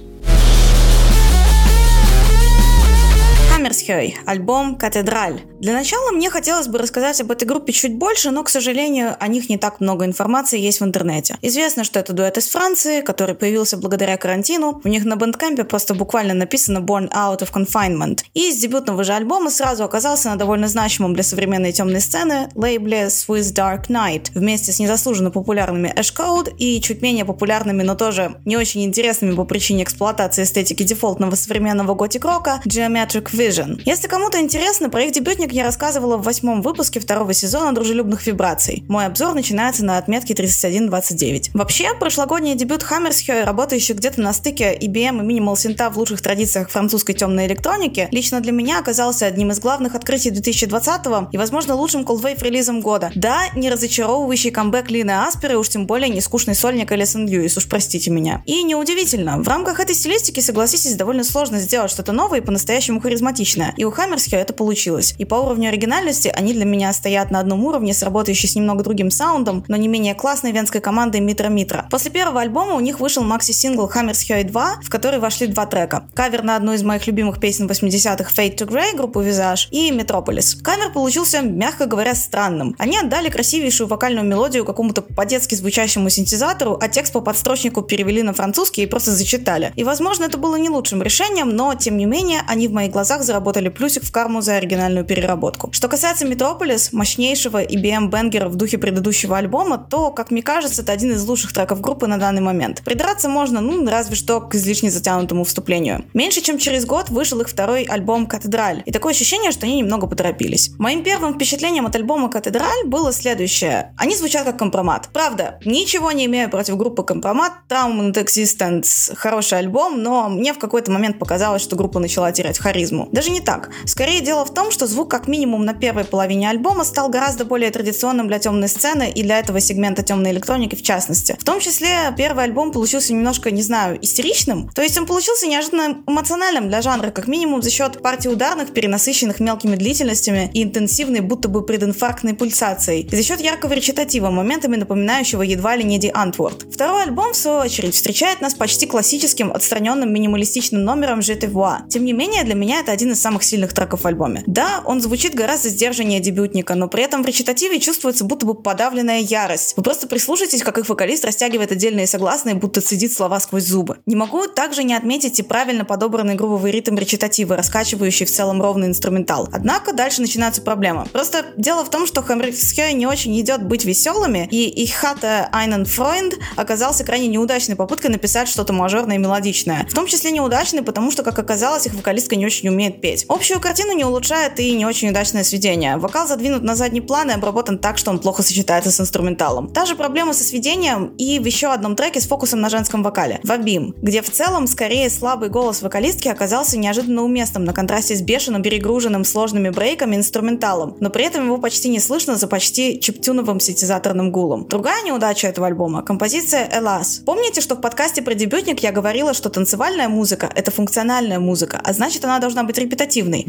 Хаммерсхёй, альбом «Катедраль». Для начала мне хотелось бы рассказать об этой группе чуть больше, но, к сожалению, о них не так много информации есть в интернете. Известно, что это дуэт из Франции, который появился благодаря карантину. У них на бэндкампе просто буквально написано «Born Out of Confinement». И с дебютного же альбома сразу оказался на довольно значимом для современной темной сцены лейбле Swiss Dark Knight вместе с незаслуженно популярными Ash Code и чуть менее популярными, но тоже не очень интересными по причине эксплуатации эстетики дефолтного современного готик-рока Geometric Vision. Если кому-то интересно, про их дебютник я рассказывала в восьмом выпуске второго сезона «Дружелюбных вибраций». Мой обзор начинается на отметке 31.29. Вообще, прошлогодний дебют Hammershey, работающий где-то на стыке IBM и Minimal Synth в лучших традициях французской темной электроники, лично для меня оказался одним из главных открытий 2020 и, возможно, лучшим колвейв релизом года. Да, не разочаровывающий камбэк Лины Асперы, уж тем более не скучный сольник Элисон Льюис, уж простите меня. И неудивительно, в рамках этой стилистики, согласитесь, довольно сложно сделать что-то новое и по-настоящему харизматичное. И у Хаммерсхё это получилось. И по уровню оригинальности они для меня стоят на одном уровне с работающей с немного другим саундом, но не менее классной венской командой Митра Митра. После первого альбома у них вышел макси-сингл Hammer's 2, в который вошли два трека. Кавер на одну из моих любимых песен 80-х Fade to Grey группы Visage и Metropolis. Кавер получился, мягко говоря, странным. Они отдали красивейшую вокальную мелодию какому-то по-детски звучащему синтезатору, а текст по подстрочнику перевели на французский и просто зачитали. И, возможно, это было не лучшим решением, но, тем не менее, они в моих глазах заработали плюсик в карму за оригинальную переработку. Что касается Metropolis, мощнейшего IBM бенгера в духе предыдущего альбома, то, как мне кажется, это один из лучших треков группы на данный момент. Придраться можно, ну, разве что к излишне затянутому вступлению. Меньше чем через год вышел их второй альбом «Катедраль», и такое ощущение, что они немного поторопились. Моим первым впечатлением от альбома «Катедраль» было следующее. Они звучат как компромат. Правда, ничего не имею против группы компромат. And Existence — хороший альбом, но мне в какой-то момент показалось, что группа начала терять харизму. Даже не так. Скорее дело в том, что звук как минимум на первой половине альбома стал гораздо более традиционным для темной сцены и для этого сегмента темной электроники в частности. В том числе первый альбом получился немножко, не знаю, истеричным. То есть он получился неожиданно эмоциональным для жанра, как минимум за счет партий ударных, перенасыщенных мелкими длительностями и интенсивной, будто бы прединфарктной пульсацией. И за счет яркого речитатива, моментами напоминающего едва ли не Ди Антворд. Второй альбом, в свою очередь, встречает нас почти классическим, отстраненным минималистичным номером Je te Тем не менее, для меня это один из самых сильных треков в альбоме. Да, он звучит гораздо сдержаннее дебютника, но при этом в речитативе чувствуется будто бы подавленная ярость. Вы просто прислушайтесь, как их вокалист растягивает отдельные согласные, будто цедит слова сквозь зубы. Не могу также не отметить и правильно подобранный грубовый ритм речитатива, раскачивающий в целом ровный инструментал. Однако дальше начинается проблема. Просто дело в том, что Хаммерсхёй не очень идет быть веселыми, и их хата Айнен Фройнд оказался крайне неудачной попыткой написать что-то мажорное и мелодичное. В том числе неудачной, потому что, как оказалось, их вокалистка не очень умеет петь. Общую картину не улучшает и не очень удачное сведение. Вокал задвинут на задний план и обработан так, что он плохо сочетается с инструменталом. Та же проблема со сведением и в еще одном треке с фокусом на женском вокале – «Вабим», где в целом скорее слабый голос вокалистки оказался неожиданно уместным на контрасте с бешеным, перегруженным сложными брейками инструменталом, но при этом его почти не слышно за почти чиптюновым синтезаторным гулом. Другая неудача этого альбома – композиция «Элас». Помните, что в подкасте про дебютник я говорила, что танцевальная музыка – это функциональная музыка, а значит она должна быть репетативной?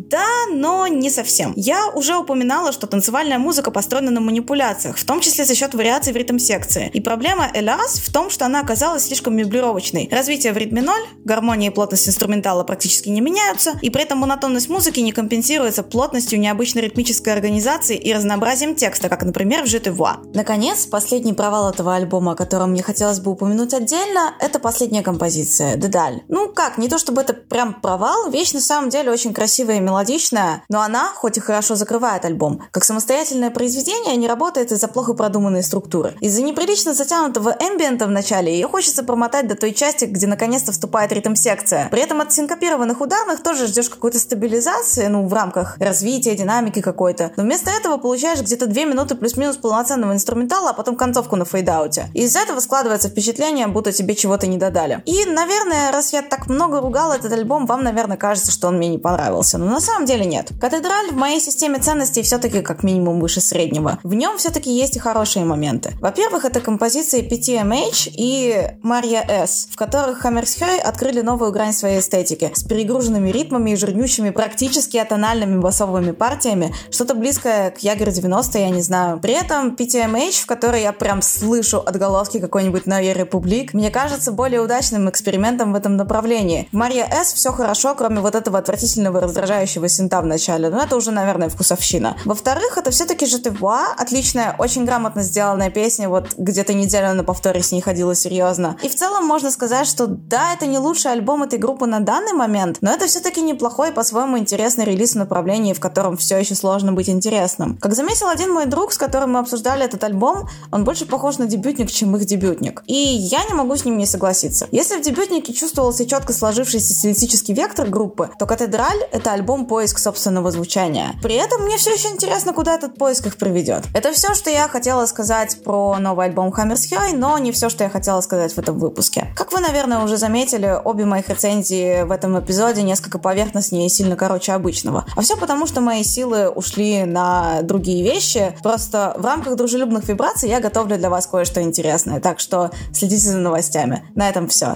Да, но не совсем. Я уже упоминала, что танцевальная музыка построена на манипуляциях, в том числе за счет вариаций в ритм-секции. И проблема «Элас» в том, что она оказалась слишком меблировочной. Развитие в ритме ноль, гармония и плотность инструментала практически не меняются, и при этом монотонность музыки не компенсируется плотностью необычной ритмической организации и разнообразием текста, как, например, в «Жетевуа». Наконец, последний провал этого альбома, о котором мне хотелось бы упомянуть отдельно, это последняя композиция «Дедаль». Ну как, не то чтобы это прям провал, вещь на самом деле очень красивая и мелодичная, но она, хоть и хорошо закрывает альбом, как самостоятельное произведение не работает из-за плохо продуманной структуры. Из-за неприлично затянутого эмбиента в начале ее хочется промотать до той части, где наконец-то вступает ритм-секция. При этом от синкопированных ударных тоже ждешь какой-то стабилизации, ну, в рамках развития, динамики какой-то. Но вместо этого получаешь где-то две минуты плюс-минус полноценного инструментала, а потом концовку на фейдауте. Из-за этого складывается впечатление, будто тебе чего-то не додали. И, наверное, раз я так много ругал этот альбом, вам, наверное, кажется, что он мне не понравился. Но на самом деле нет. Cathédrale в моей системе ценностей все-таки как минимум выше среднего. В нем все-таки есть и хорошие моменты. Во-первых, это композиции PTMH и Maria S, в которых Hammershøi открыли новую грань своей эстетики с перегруженными ритмами и жирнющими практически атональными басовыми партиями, что-то близкое к Ягер 90, я не знаю. При этом PTMH, в которой я прям слышу отголоски какой-нибудь Новой Републик, мне кажется более удачным экспериментом в этом направлении. В Мария S все хорошо, кроме вот этого отвратительного раздражающего синта в начале, но это уже, наверное, вкусовщина. Во-вторых, это все-таки Жетевуа, отличная, очень грамотно сделанная песня, вот где-то неделю на повторе с ней ходила серьезно. И в целом можно сказать, что да, это не лучший альбом этой группы на данный момент, но это все-таки неплохой по-своему интересный релиз в направлении, в котором все еще сложно быть интересным. Как заметил один мой друг, с которым мы обсуждали этот альбом, он больше похож на дебютник, чем их дебютник. И я не могу с ним не согласиться. Если в дебютнике чувствовался четко сложившийся стилистический вектор группы, то «Катедраль» — это альбом «Поиск собственного звучания». При этом мне все еще интересно, куда этот поиск их приведет. Это все, что я хотела сказать про новый альбом Hammer's High, но не все, что я хотела сказать в этом выпуске. Как вы, наверное, уже заметили, обе моих рецензии в этом эпизоде несколько поверхностнее и сильно короче обычного. А все потому, что мои силы ушли на другие вещи. Просто в рамках дружелюбных вибраций я готовлю для вас кое-что интересное. Так что следите за новостями. На этом все.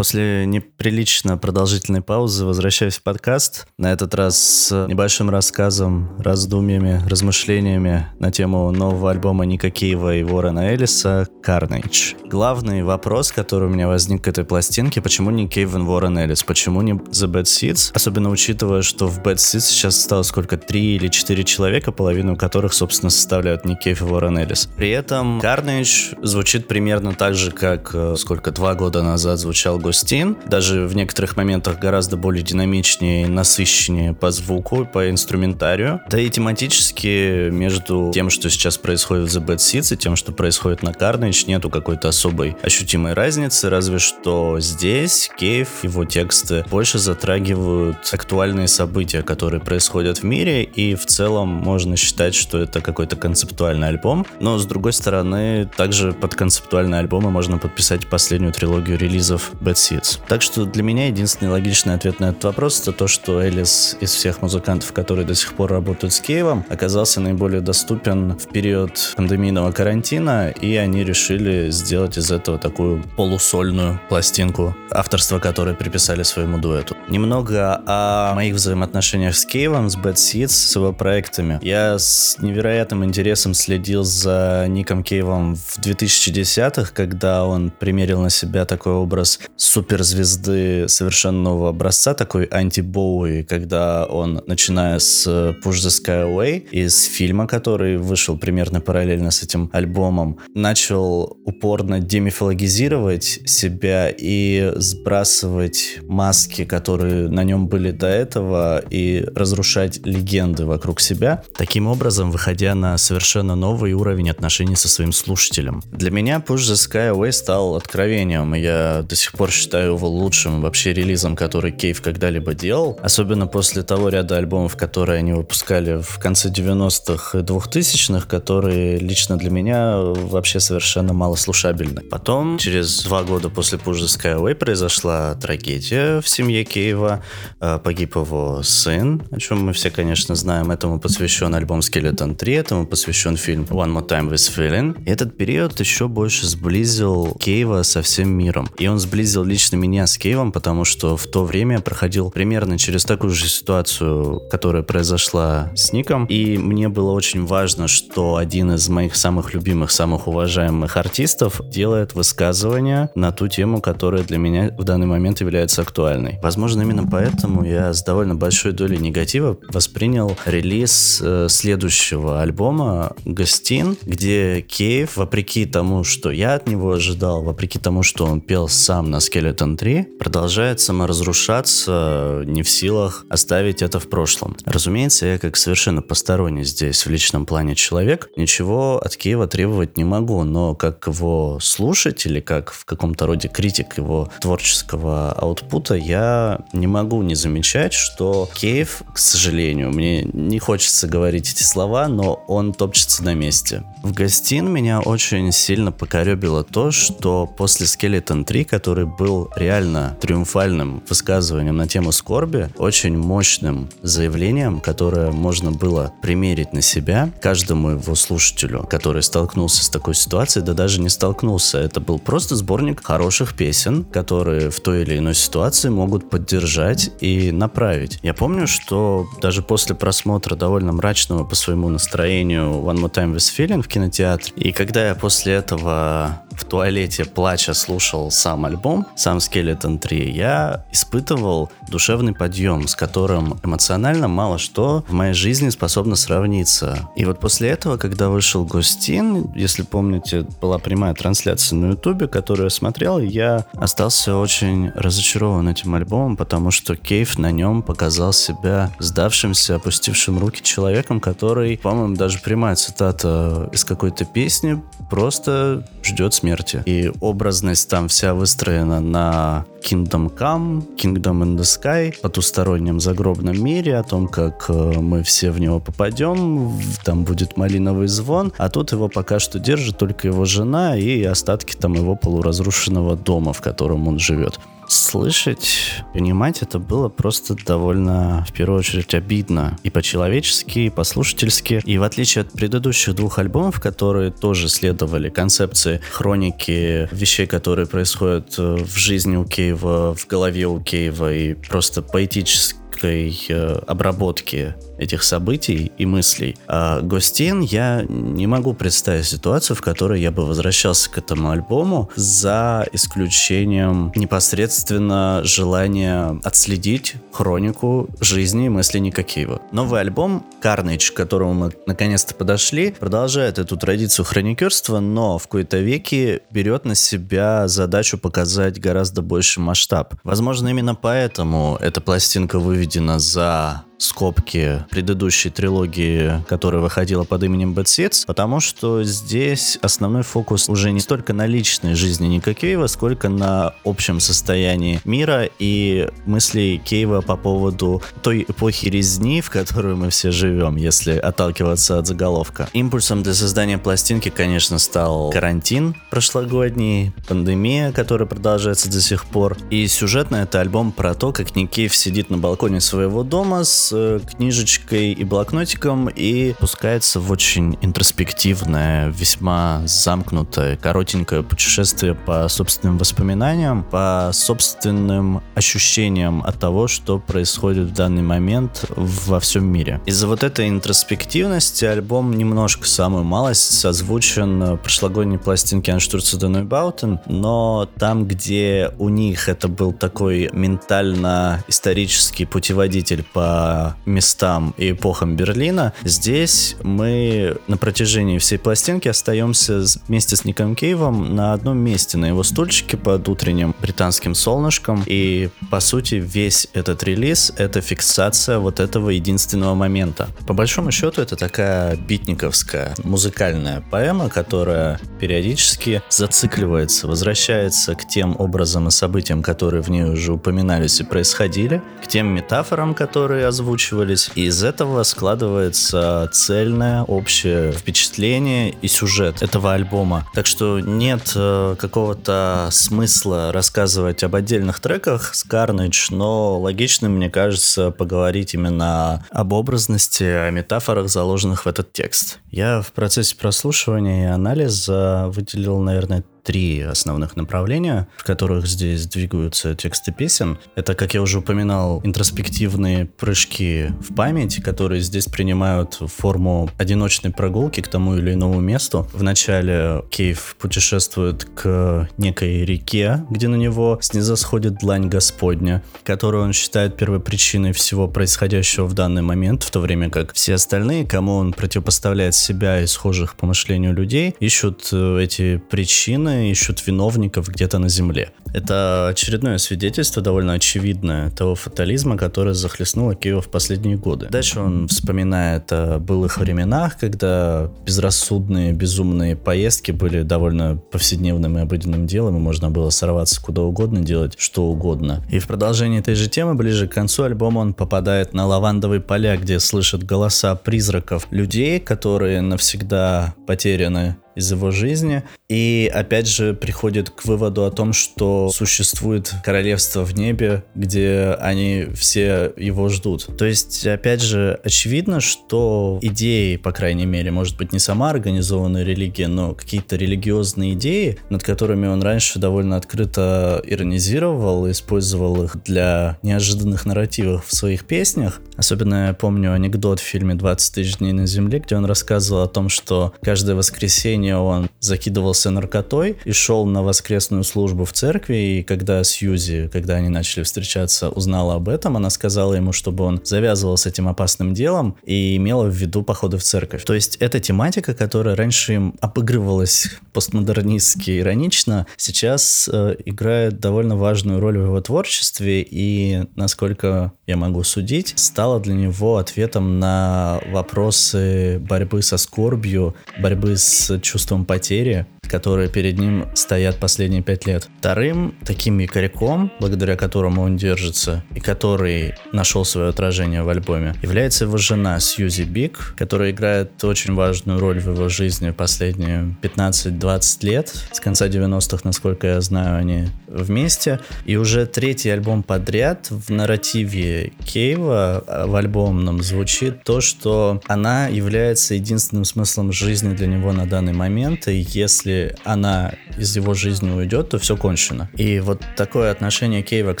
После неприлично продолжительной паузы возвращаюсь в подкаст. На этот раз с небольшим рассказом, раздумьями, размышлениями на тему нового альбома Ника Киева и Ворона Элиса «Carnage». Главный вопрос, который у меня возник к этой пластинке, почему не Кейвен Ворон Элис, почему не The Bad Seeds, особенно учитывая, что в Bad Seeds сейчас стало сколько, три или четыре человека, половину которых, собственно, составляют Ник Кейв и Ворон Элис. При этом Carnage звучит примерно так же, как э, сколько, два года назад звучал Густин, даже в некоторых моментах гораздо более динамичнее, насыщеннее по звуку, по инструментарию. Да и тематически между тем, что сейчас происходит в The Bad Seeds и тем, что происходит на Carnage, нету какой-то особой ощутимой разницы, разве что здесь Кейв, его тексты больше затрагивают актуальные события, которые происходят в мире, и в целом можно считать, что это какой-то концептуальный альбом. Но, с другой стороны, также под концептуальные альбомы можно подписать последнюю трилогию релизов Bad Seeds. Так что для меня единственный логичный ответ на этот вопрос это то, что Элис из всех музыкантов, которые до сих пор работают с Киевом, оказался наиболее доступен в период пандемийного карантина, и они решили сделать из этого такую полусольную пластинку, авторство которой приписали своему дуэту. Немного о моих взаимоотношениях с Киевом, с Bad Seeds, с его проектами. Я с невероятным интересом следил за Ником Кейвом в 2010-х, когда он примерил на себя такой образ суперзвезды совершенно нового образца, такой анти-боуи, когда он, начиная с Push the Sky Away, из фильма, который вышел примерно параллельно с этим альбомом, начал упорно демифологизировать себя и сбрасывать маски, которые на нем были до этого, и разрушать легенды вокруг себя, таким образом выходя на совершенно новый уровень отношений со своим слушателем. Для меня Push the Sky Away стал откровением, и я до сих пор считаю его лучшим вообще релизом, который Кейв когда-либо делал. Особенно после того ряда альбомов, которые они выпускали в конце 90-х и 2000-х, которые лично для меня вообще совершенно малослушабельны. Потом, через два года после Push the Skyway произошла трагедия в семье Кейва. Э, погиб его сын, о чем мы все, конечно, знаем. Этому посвящен альбом Skeleton 3, этому посвящен фильм One More Time with Feeling. И этот период еще больше сблизил Кейва со всем миром. И он сблизил лично меня с Кейвом, потому что в то время я проходил примерно через такую же ситуацию, которая произошла с Ником. И мне было очень важно, что один из моих самых любимых, самых уважаемых артистов делает высказывания на ту тему, которая для меня в данный момент является актуальной. Возможно, именно поэтому я с довольно большой долей негатива воспринял релиз э, следующего альбома «Гостин», где Кейв, вопреки тому, что я от него ожидал, вопреки тому, что он пел сам на Skeleton 3, продолжает саморазрушаться, не в силах оставить это в прошлом. Разумеется, я как совершенно посторонний здесь в личном плане человек, ничего от Киева требовать не могу, но как его слушатель или как в каком-то роде критик его творческого аутпута, я не могу не замечать, что Киев, к сожалению, мне не хочется говорить эти слова, но он топчется на месте. В гостин меня очень сильно покоребило то, что после Skeleton 3, который был реально триумфальным высказыванием на тему скорби, очень мощным заявлением, которое можно было примерить на себя каждому его слушателю, который столкнулся с такой ситуацией, да даже не столкнулся. Это был просто сборник хороших песен, которые в той или иной ситуации могут поддержать и направить. Я помню, что даже после просмотра довольно мрачного по своему настроению One More Time with Feeling в кинотеатре, и когда я после этого в туалете плача слушал сам альбом, сам Skeleton 3, я испытывал душевный подъем, с которым эмоционально мало что в моей жизни способно сравниться. И вот после этого, когда вышел Гостин, если помните, была прямая трансляция на ютубе, которую я смотрел, я остался очень разочарован этим альбомом, потому что Кейв на нем показал себя сдавшимся, опустившим руки человеком, который, по-моему, даже прямая цитата из какой-то песни, просто ждет смерти. И образность там вся выстроена на Kingdom Come, Kingdom in the Sky, потустороннем загробном мире, о том, как э, мы все в него попадем, там будет малиновый звон, а тут его пока что держит только его жена и остатки там его полуразрушенного дома, в котором он живет слышать, понимать это было просто довольно, в первую очередь, обидно. И по-человечески, и по-слушательски. И в отличие от предыдущих двух альбомов, которые тоже следовали концепции хроники вещей, которые происходят э, в жизни у Кейва, в голове у Кейва, и просто поэтической э, обработки этих событий и мыслей. А Гостин я не могу представить ситуацию, в которой я бы возвращался к этому альбому за исключением непосредственно желания отследить хронику жизни и мыслей Никакиева. Новый альбом Carnage, к которому мы наконец-то подошли, продолжает эту традицию хроникерства, но в какой-то веке берет на себя задачу показать гораздо больший масштаб. Возможно, именно поэтому эта пластинка выведена за скобки предыдущей трилогии, которая выходила под именем Bad Seeds, потому что здесь основной фокус уже не столько на личной жизни Ника Кейва, сколько на общем состоянии мира и мыслей Кейва по поводу той эпохи резни, в которую мы все живем, если отталкиваться от заголовка. Импульсом для создания пластинки, конечно, стал карантин прошлогодний, пандемия, которая продолжается до сих пор. И сюжетно это альбом про то, как Ник Кейв сидит на балконе своего дома с Э, книжечкой и блокнотиком и пускается в очень интроспективное, весьма замкнутое, коротенькое путешествие по собственным воспоминаниям, по собственным ощущениям от того, что происходит в данный момент во всем мире. Из-за вот этой интроспективности альбом немножко, самую малость, созвучен прошлогодней пластинке Анштурца Bauten, но там, где у них это был такой ментально-исторический путеводитель по местам и эпохам Берлина. Здесь мы на протяжении всей пластинки остаемся вместе с Ником Кейвом на одном месте, на его стульчике под утренним британским солнышком. И, по сути, весь этот релиз — это фиксация вот этого единственного момента. По большому счету, это такая битниковская музыкальная поэма, которая периодически зацикливается, возвращается к тем образам и событиям, которые в ней уже упоминались и происходили, к тем метафорам, которые озвучивались. И из этого складывается цельное общее впечатление и сюжет этого альбома. Так что нет э, какого-то смысла рассказывать об отдельных треках с Carnage, но логичным, мне кажется, поговорить именно об образности, о метафорах, заложенных в этот текст. Я в процессе прослушивания и анализа выделил, наверное, три основных направления, в которых здесь двигаются тексты песен. Это, как я уже упоминал, интроспективные прыжки в память, которые здесь принимают форму одиночной прогулки к тому или иному месту. Вначале Кейв путешествует к некой реке, где на него снизосходит длань Господня, которую он считает первой причиной всего происходящего в данный момент, в то время как все остальные, кому он противопоставляет себя и схожих по мышлению людей, ищут э, эти причины ищут виновников где-то на земле. Это очередное свидетельство, довольно очевидное, того фатализма, который захлестнул Киева в последние годы. Дальше он вспоминает о былых временах, когда безрассудные, безумные поездки были довольно повседневным и обыденным делом, и можно было сорваться куда угодно, делать что угодно. И в продолжении этой же темы, ближе к концу альбома, он попадает на лавандовые поля, где слышит голоса призраков людей, которые навсегда потеряны из его жизни. И опять же приходит к выводу о том, что существует королевство в небе, где они все его ждут. То есть, опять же, очевидно, что идеи, по крайней мере, может быть, не сама организованная религия, но какие-то религиозные идеи, над которыми он раньше довольно открыто иронизировал, использовал их для неожиданных нарративов в своих песнях. Особенно я помню анекдот в фильме «20 тысяч дней на земле», где он рассказывал о том, что каждое воскресенье жизни он закидывался наркотой и шел на воскресную службу в церкви, и когда Сьюзи, когда они начали встречаться, узнала об этом, она сказала ему, чтобы он завязывал с этим опасным делом и имела в виду походы в церковь. То есть эта тематика, которая раньше им обыгрывалась постмодернистски иронично, сейчас э, играет довольно важную роль в его творчестве, и, насколько я могу судить, стала для него ответом на вопросы борьбы со скорбью, борьбы с чувством потери, которые перед ним стоят последние пять лет. Вторым таким якорьком, благодаря которому он держится, и который нашел свое отражение в альбоме, является его жена Сьюзи Биг, которая играет очень важную роль в его жизни последние 15-20 лет. С конца 90-х, насколько я знаю, они вместе. И уже третий альбом подряд в нарративе Кейва а, в альбомном звучит то, что она является единственным смыслом жизни для него на данный момент, и если она из его жизни уйдет, то все кончено. И вот такое отношение Кейва к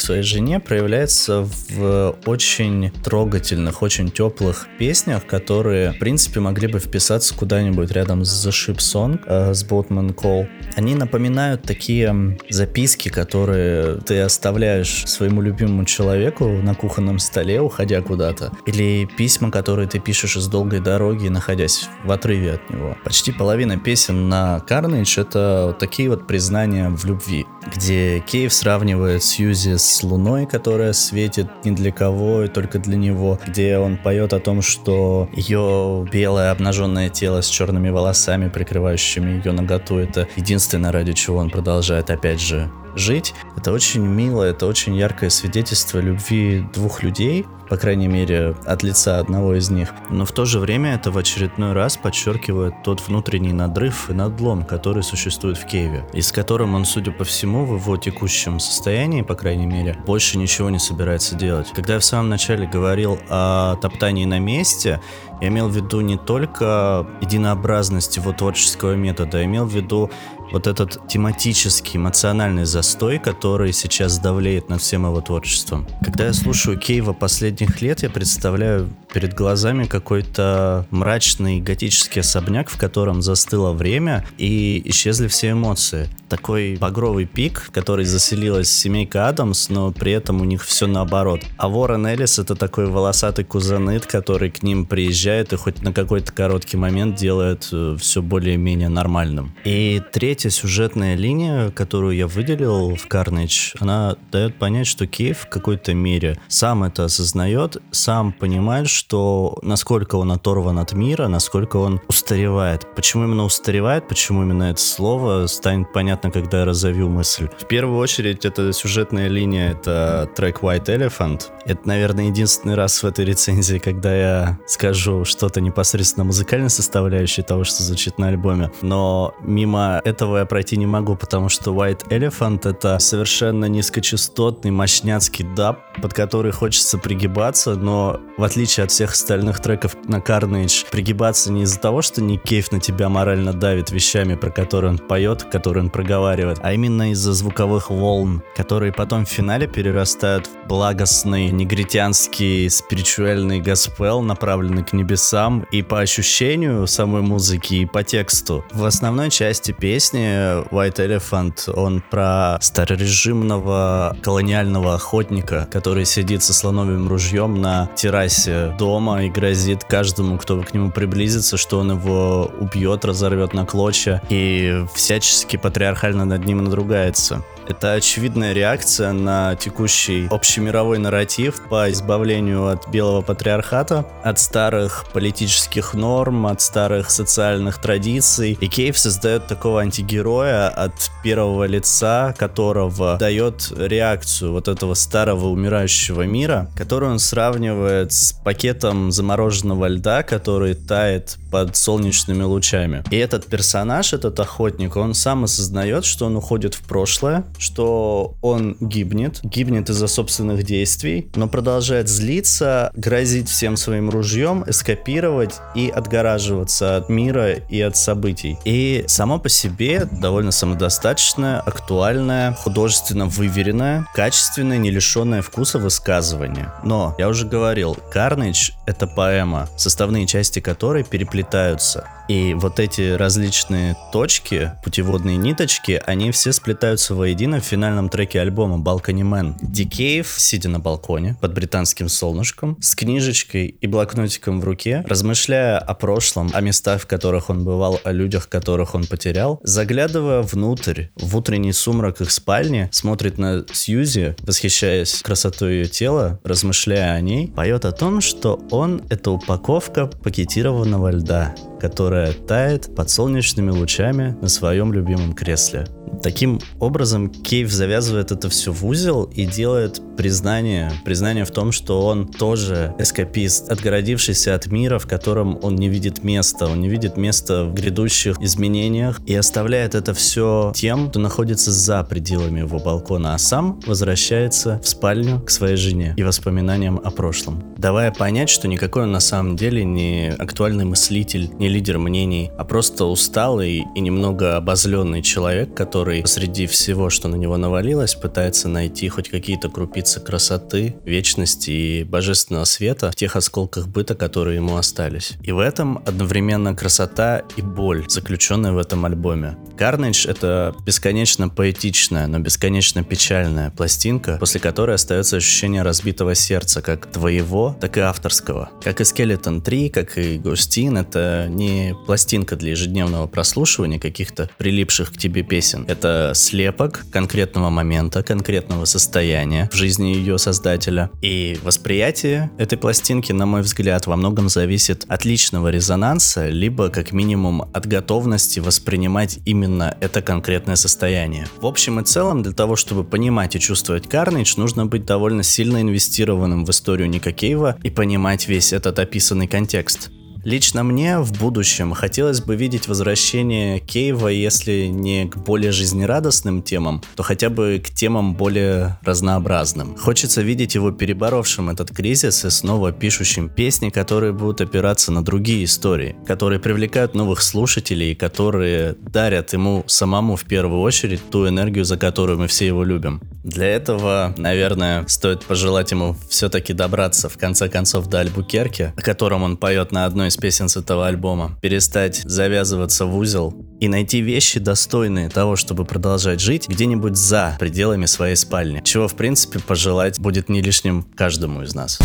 своей жене проявляется в очень трогательных, очень теплых песнях, которые, в принципе, могли бы вписаться куда-нибудь рядом с The Ship Song, э, с Boatman Call. Они напоминают такие записки, которые ты оставляешь своему любимому человеку на кухонном столе, уходя куда-то. Или письма, которые ты пишешь из долгой дороги, находясь в отрыве от него. Почти половина песен на Carnage — это вот такие вот признания в любви, где Кейв сравнивает Сьюзи с луной, которая светит ни для кого и только для него, где он поет о том, что ее белое обнаженное тело с черными волосами, прикрывающими ее наготу, это единственное, ради чего он продолжает опять же жить. Это очень мило, это очень яркое свидетельство любви двух людей, по крайней мере, от лица одного из них. Но в то же время это в очередной раз подчеркивает тот внутренний надрыв и надлом, который существует в Киеве, и с которым он, судя по всему, в его текущем состоянии, по крайней мере, больше ничего не собирается делать. Когда я в самом начале говорил о топтании на месте, я имел в виду не только единообразность его творческого метода, я имел в виду вот этот тематический, эмоциональный застой, который сейчас давлеет над всем его творчеством. Когда я слушаю Кейва последних лет, я представляю перед глазами какой-то мрачный готический особняк, в котором застыло время и исчезли все эмоции. Такой багровый пик, в который заселилась семейка Адамс, но при этом у них все наоборот. А Ворон Эллис это такой волосатый кузеныт, который к ним приезжает и хоть на какой-то короткий момент делает э, все более-менее нормальным. И третья сюжетная линия, которую я выделил в Carnage, она дает понять, что Кейв в какой-то мере сам это осознает, сам понимает, что насколько он оторван от мира, насколько он устаревает. Почему именно устаревает, почему именно это слово, станет понятно, когда я разовью мысль. В первую очередь, это сюжетная линия, это трек White Elephant. Это, наверное, единственный раз в этой рецензии, когда я скажу что-то непосредственно музыкальной составляющей того, что звучит на альбоме. Но мимо этого я пройти не могу, потому что White Elephant — это совершенно низкочастотный, мощняцкий даб, под который хочется пригибаться, но в отличие от от всех остальных треков на Carnage пригибаться не из-за того, что Ник Кейв на тебя морально давит вещами, про которые он поет, которые он проговаривает, а именно из-за звуковых волн, которые потом в финале перерастают в благостный негритянский спиритуальный госпел, направленный к небесам, и по ощущению самой музыки, и по тексту. В основной части песни White Elephant он про старорежимного колониального охотника, который сидит со слоновым ружьем на террасе дома и грозит каждому, кто к нему приблизится, что он его убьет, разорвет на клочья и всячески патриархально над ним надругается. Это очевидная реакция на текущий общемировой нарратив по избавлению от белого патриархата, от старых политических норм, от старых социальных традиций. И Кейв создает такого антигероя от первого лица, которого дает реакцию вот этого старого умирающего мира, которую он сравнивает с пакетом замороженного льда, который тает под солнечными лучами. И этот персонаж, этот охотник, он сам осознает, что он уходит в прошлое, что он гибнет, гибнет из-за собственных действий, но продолжает злиться, грозить всем своим ружьем, эскапировать и отгораживаться от мира и от событий. И само по себе довольно самодостаточное, актуальное, художественно выверенное, качественное, не лишенное вкуса высказывание. Но, я уже говорил, Carnage — это поэма, составные части которой переплетаются. И вот эти различные точки, путеводные ниточки, они все сплетаются воедино в финальном треке альбома Balcony Man. Дикеев, сидя на балконе под британским солнышком, с книжечкой и блокнотиком в руке, размышляя о прошлом, о местах, в которых он бывал, о людях, которых он потерял, заглядывая внутрь, в утренний сумрак их спальни, смотрит на Сьюзи, восхищаясь красотой ее тела, размышляя о ней, поет о том, что он — это упаковка пакетированного льда. Которая тает под солнечными лучами на своем любимом кресле. Таким образом, Кейв завязывает это все в узел и делает признание, признание в том, что он тоже эскапист, отгородившийся от мира, в котором он не видит места, он не видит места в грядущих изменениях и оставляет это все тем, кто находится за пределами его балкона, а сам возвращается в спальню к своей жене и воспоминаниям о прошлом, давая понять, что никакой он на самом деле не актуальный мыслитель, не лидер мнений, а просто усталый и немного обозленный человек, который среди всего, что на него навалилось, пытается найти хоть какие-то крупицы красоты, вечности и божественного света в тех осколках быта, которые ему остались. И в этом одновременно красота и боль, заключенная в этом альбоме. Carnage — это бесконечно поэтичная, но бесконечно печальная пластинка, после которой остается ощущение разбитого сердца, как твоего, так и авторского. Как и Skeleton 3, как и Густин, это не пластинка для ежедневного прослушивания каких-то прилипших к тебе песен. Это слепок конкретного момента, конкретного состояния в жизни ее создателя. И восприятие этой пластинки, на мой взгляд, во многом зависит от личного резонанса, либо как минимум от готовности воспринимать именно это конкретное состояние. В общем и целом, для того, чтобы понимать и чувствовать Carnage, нужно быть довольно сильно инвестированным в историю Ника Кейва и понимать весь этот описанный контекст. Лично мне в будущем хотелось бы видеть возвращение Кейва, если не к более жизнерадостным темам, то хотя бы к темам более разнообразным. Хочется видеть его переборовшим этот кризис и снова пишущим песни, которые будут опираться на другие истории, которые привлекают новых слушателей и которые дарят ему самому в первую очередь ту энергию, за которую мы все его любим. Для этого, наверное, стоит пожелать ему все-таки добраться в конце концов до Альбукерки, о котором он поет на одной из песен с этого альбома, перестать завязываться в узел и найти вещи, достойные того, чтобы продолжать жить где-нибудь за пределами своей спальни, чего, в принципе, пожелать будет не лишним каждому из нас.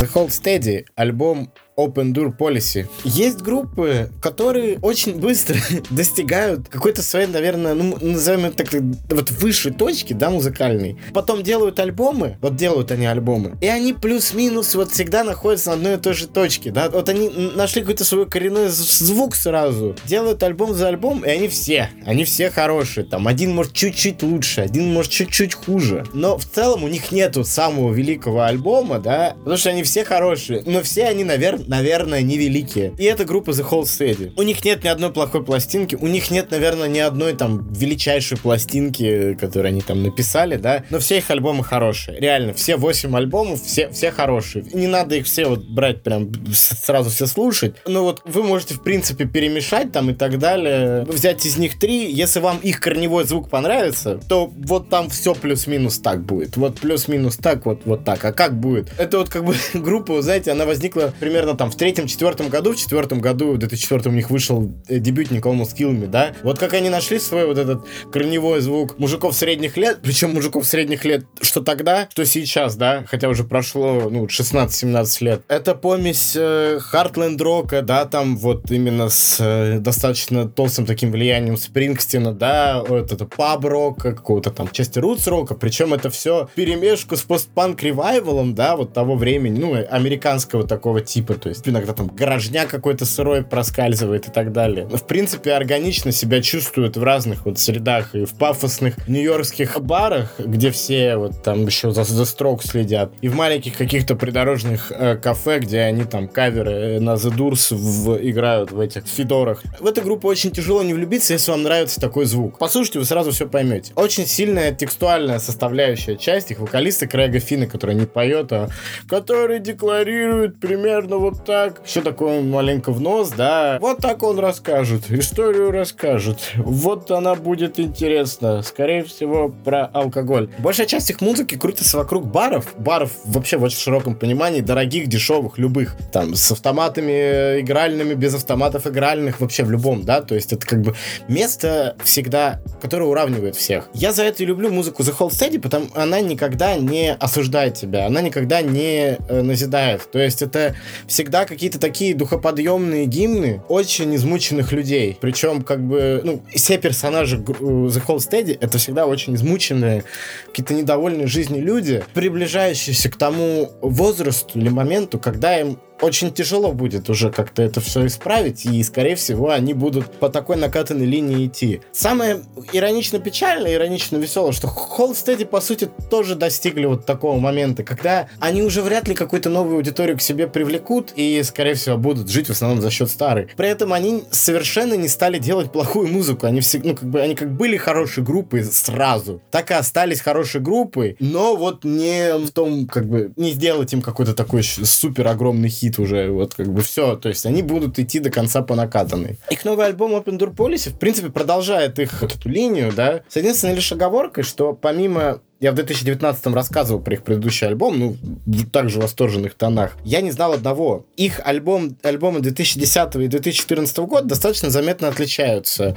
The Hold Steady, альбом Open Door Policy. Есть группы, которые очень быстро достигают какой-то своей, наверное, ну, назовем это так, вот высшей точки, да, музыкальной. Потом делают альбомы, вот делают они альбомы, и они плюс-минус вот всегда находятся на одной и той же точке, да. Вот они нашли какой-то свой коренной звук сразу, делают альбом за альбом, и они все, они все хорошие. Там один может чуть-чуть лучше, один может чуть-чуть хуже. Но в целом у них нету самого великого альбома, да, потому что они все хорошие. Но все они, наверное, наверное, невеликие. И это группа The Whole Steady. У них нет ни одной плохой пластинки, у них нет, наверное, ни одной там величайшей пластинки, которую они там написали, да, но все их альбомы хорошие. Реально, все 8 альбомов, все, все хорошие. Не надо их все вот брать прям сразу все слушать, но вот вы можете, в принципе, перемешать там и так далее, взять из них три, если вам их корневой звук понравится, то вот там все плюс-минус так будет. Вот плюс-минус так, вот, вот так. А как будет? Это вот как бы группа, знаете, она возникла примерно там в третьем-четвертом году, в четвертом году, в 2004 у них вышел э, дебютник Almost Kill Me, да? Вот как они нашли свой вот этот корневой звук мужиков средних лет, причем мужиков средних лет, что тогда, что сейчас, да? Хотя уже прошло, ну, 16-17 лет. Это помесь э, Heartland рока, да, там вот именно с э, достаточно толстым таким влиянием Спрингстина, да, вот это паб-рока, какого-то там части рутс-рока, причем это все перемешку с постпанк ревайвалом, да, вот того времени, ну, американского такого типа, то есть иногда там гаражня какой-то сырой проскальзывает и так далее. В принципе, органично себя чувствуют в разных вот средах и в пафосных нью-йоркских барах, где все вот там еще за, за строк следят, и в маленьких каких-то придорожных э, кафе, где они там каверы э, на The Doors в, играют в этих фидорах. В эту группу очень тяжело не влюбиться, если вам нравится такой звук. Послушайте, вы сразу все поймете. Очень сильная текстуальная составляющая часть их вокалиста Крэга Фина, который не поет, а который декларирует примерно вот вот так, все такое маленько в нос, да. Вот так он расскажет, историю расскажет. Вот она будет интересна. Скорее всего, про алкоголь. Большая часть их музыки крутится вокруг баров. Баров вообще в очень широком понимании, дорогих, дешевых, любых. Там, с автоматами игральными, без автоматов игральных, вообще в любом, да. То есть это как бы место всегда, которое уравнивает всех. Я за это и люблю музыку The Whole Steady, потому она никогда не осуждает тебя, она никогда не э, назидает. То есть это всегда какие-то такие духоподъемные гимны очень измученных людей. Причем, как бы, ну, все персонажи The Whole Steady это всегда очень измученные, какие-то недовольные жизнью люди, приближающиеся к тому возрасту или моменту, когда им очень тяжело будет уже как-то это все исправить, и, скорее всего, они будут по такой накатанной линии идти. Самое иронично печальное, иронично веселое, что Холстеди, по сути, тоже достигли вот такого момента, когда они уже вряд ли какую-то новую аудиторию к себе привлекут и, скорее всего, будут жить в основном за счет старой. При этом они совершенно не стали делать плохую музыку. Они все, ну, как бы, они как были хорошей группой сразу, так и остались хорошей группой, но вот не в том, как бы, не сделать им какой-то такой супер огромный хит уже, вот как бы все. То есть они будут идти до конца по накатанной. Их новый альбом Open Door Policy, в принципе, продолжает их вот эту линию, да, с единственной лишь оговоркой, что помимо я в 2019 рассказывал про их предыдущий альбом, ну, в восторженных тонах. Я не знал одного. Их альбом, альбомы 2010 и 2014 года достаточно заметно отличаются.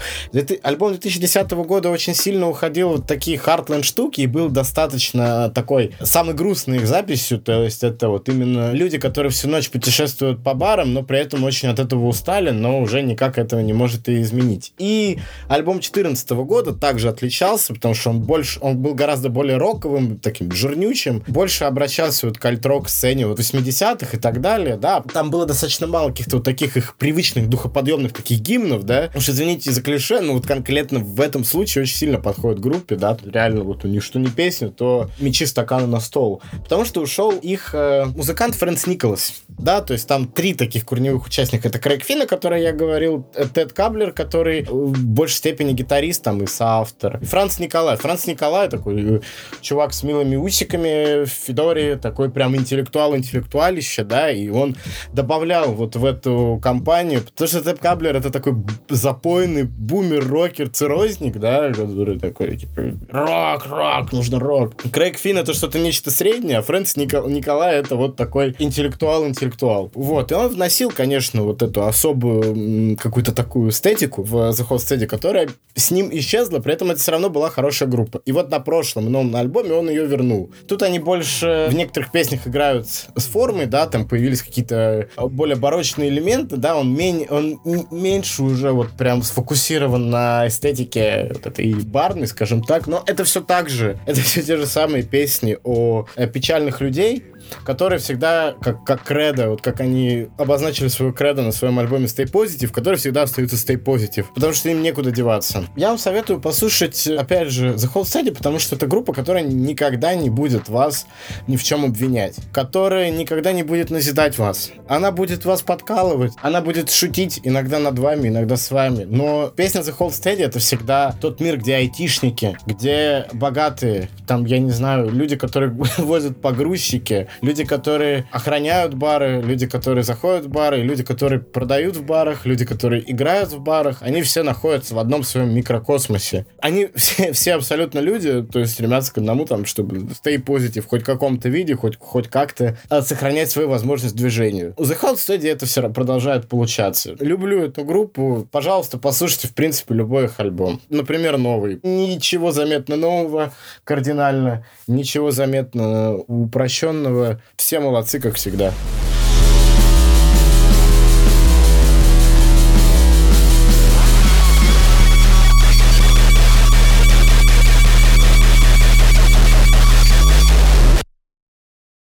Альбом 2010 года очень сильно уходил в такие хардленд штуки и был достаточно такой самый грустный их записью, то есть это вот именно люди, которые всю ночь путешествуют по барам, но при этом очень от этого устали, но уже никак этого не может и изменить. И альбом 2014 года также отличался, потому что он больше, он был гораздо более роковым, таким жирнючим, больше обращался вот к альт-рок сцене вот 80-х и так далее, да. Там было достаточно мало каких-то вот таких их привычных духоподъемных таких гимнов, да. Уж извините за клише, но вот конкретно в этом случае очень сильно подходит группе, да. Реально вот у них что не песня, то мечи стаканы на стол. Потому что ушел их э, музыкант Фрэнс Николас, да, то есть там три таких корневых участника. Это Крейг Финн, о котором я говорил, э, Тед Каблер, который в большей степени гитарист там и соавтор. И Франц Николай. Франц Николай такой э, чувак с милыми усиками в Федоре, такой прям интеллектуал-интеллектуалище, да, и он добавлял вот в эту компанию, потому что Тэп Каблер это такой запойный бумер-рокер, цирозник, да, который такой, типа, рок, рок, нужно рок. Крейг Финн это что-то нечто среднее, а Фрэнс Никол- Николай это вот такой интеллектуал-интеллектуал. Вот, и он вносил, конечно, вот эту особую какую-то такую эстетику в The Host Steady, которая с ним исчезла, при этом это все равно была хорошая группа. И вот на прошлом новом альбоме он ее вернул. Тут они больше в некоторых песнях играют с формой, да, там появились какие-то более барочные элементы, да, он, мень, он меньше уже вот прям сфокусирован на эстетике вот этой барной, скажем так, но это все так же, это все те же самые песни о печальных людей, которые всегда, как, как кредо, вот как они обозначили свою кредо на своем альбоме Stay Positive, которые всегда остаются Stay Positive, потому что им некуда деваться. Я вам советую послушать, опять же, The Whole Steady, потому что это группа, которая никогда не будет вас ни в чем обвинять, которая никогда не будет назидать вас. Она будет вас подкалывать, она будет шутить иногда над вами, иногда с вами, но песня The Whole Steady это всегда тот мир, где айтишники, где богатые, там, я не знаю, люди, которые возят погрузчики, люди, которые охраняют бары, люди, которые заходят в бары, люди, которые продают в барах, люди, которые играют в барах, они все находятся в одном своем микрокосмосе. Они все, все абсолютно люди, то есть стремятся к одному, там, чтобы stay positive хоть в каком-то виде, хоть, хоть как-то а, сохранять свою возможность движению. У The Hot Study это все продолжает получаться. Люблю эту группу. Пожалуйста, послушайте, в принципе, любой их альбом. Например, новый. Ничего заметно нового кардинально, ничего заметно упрощенного все молодцы, как всегда.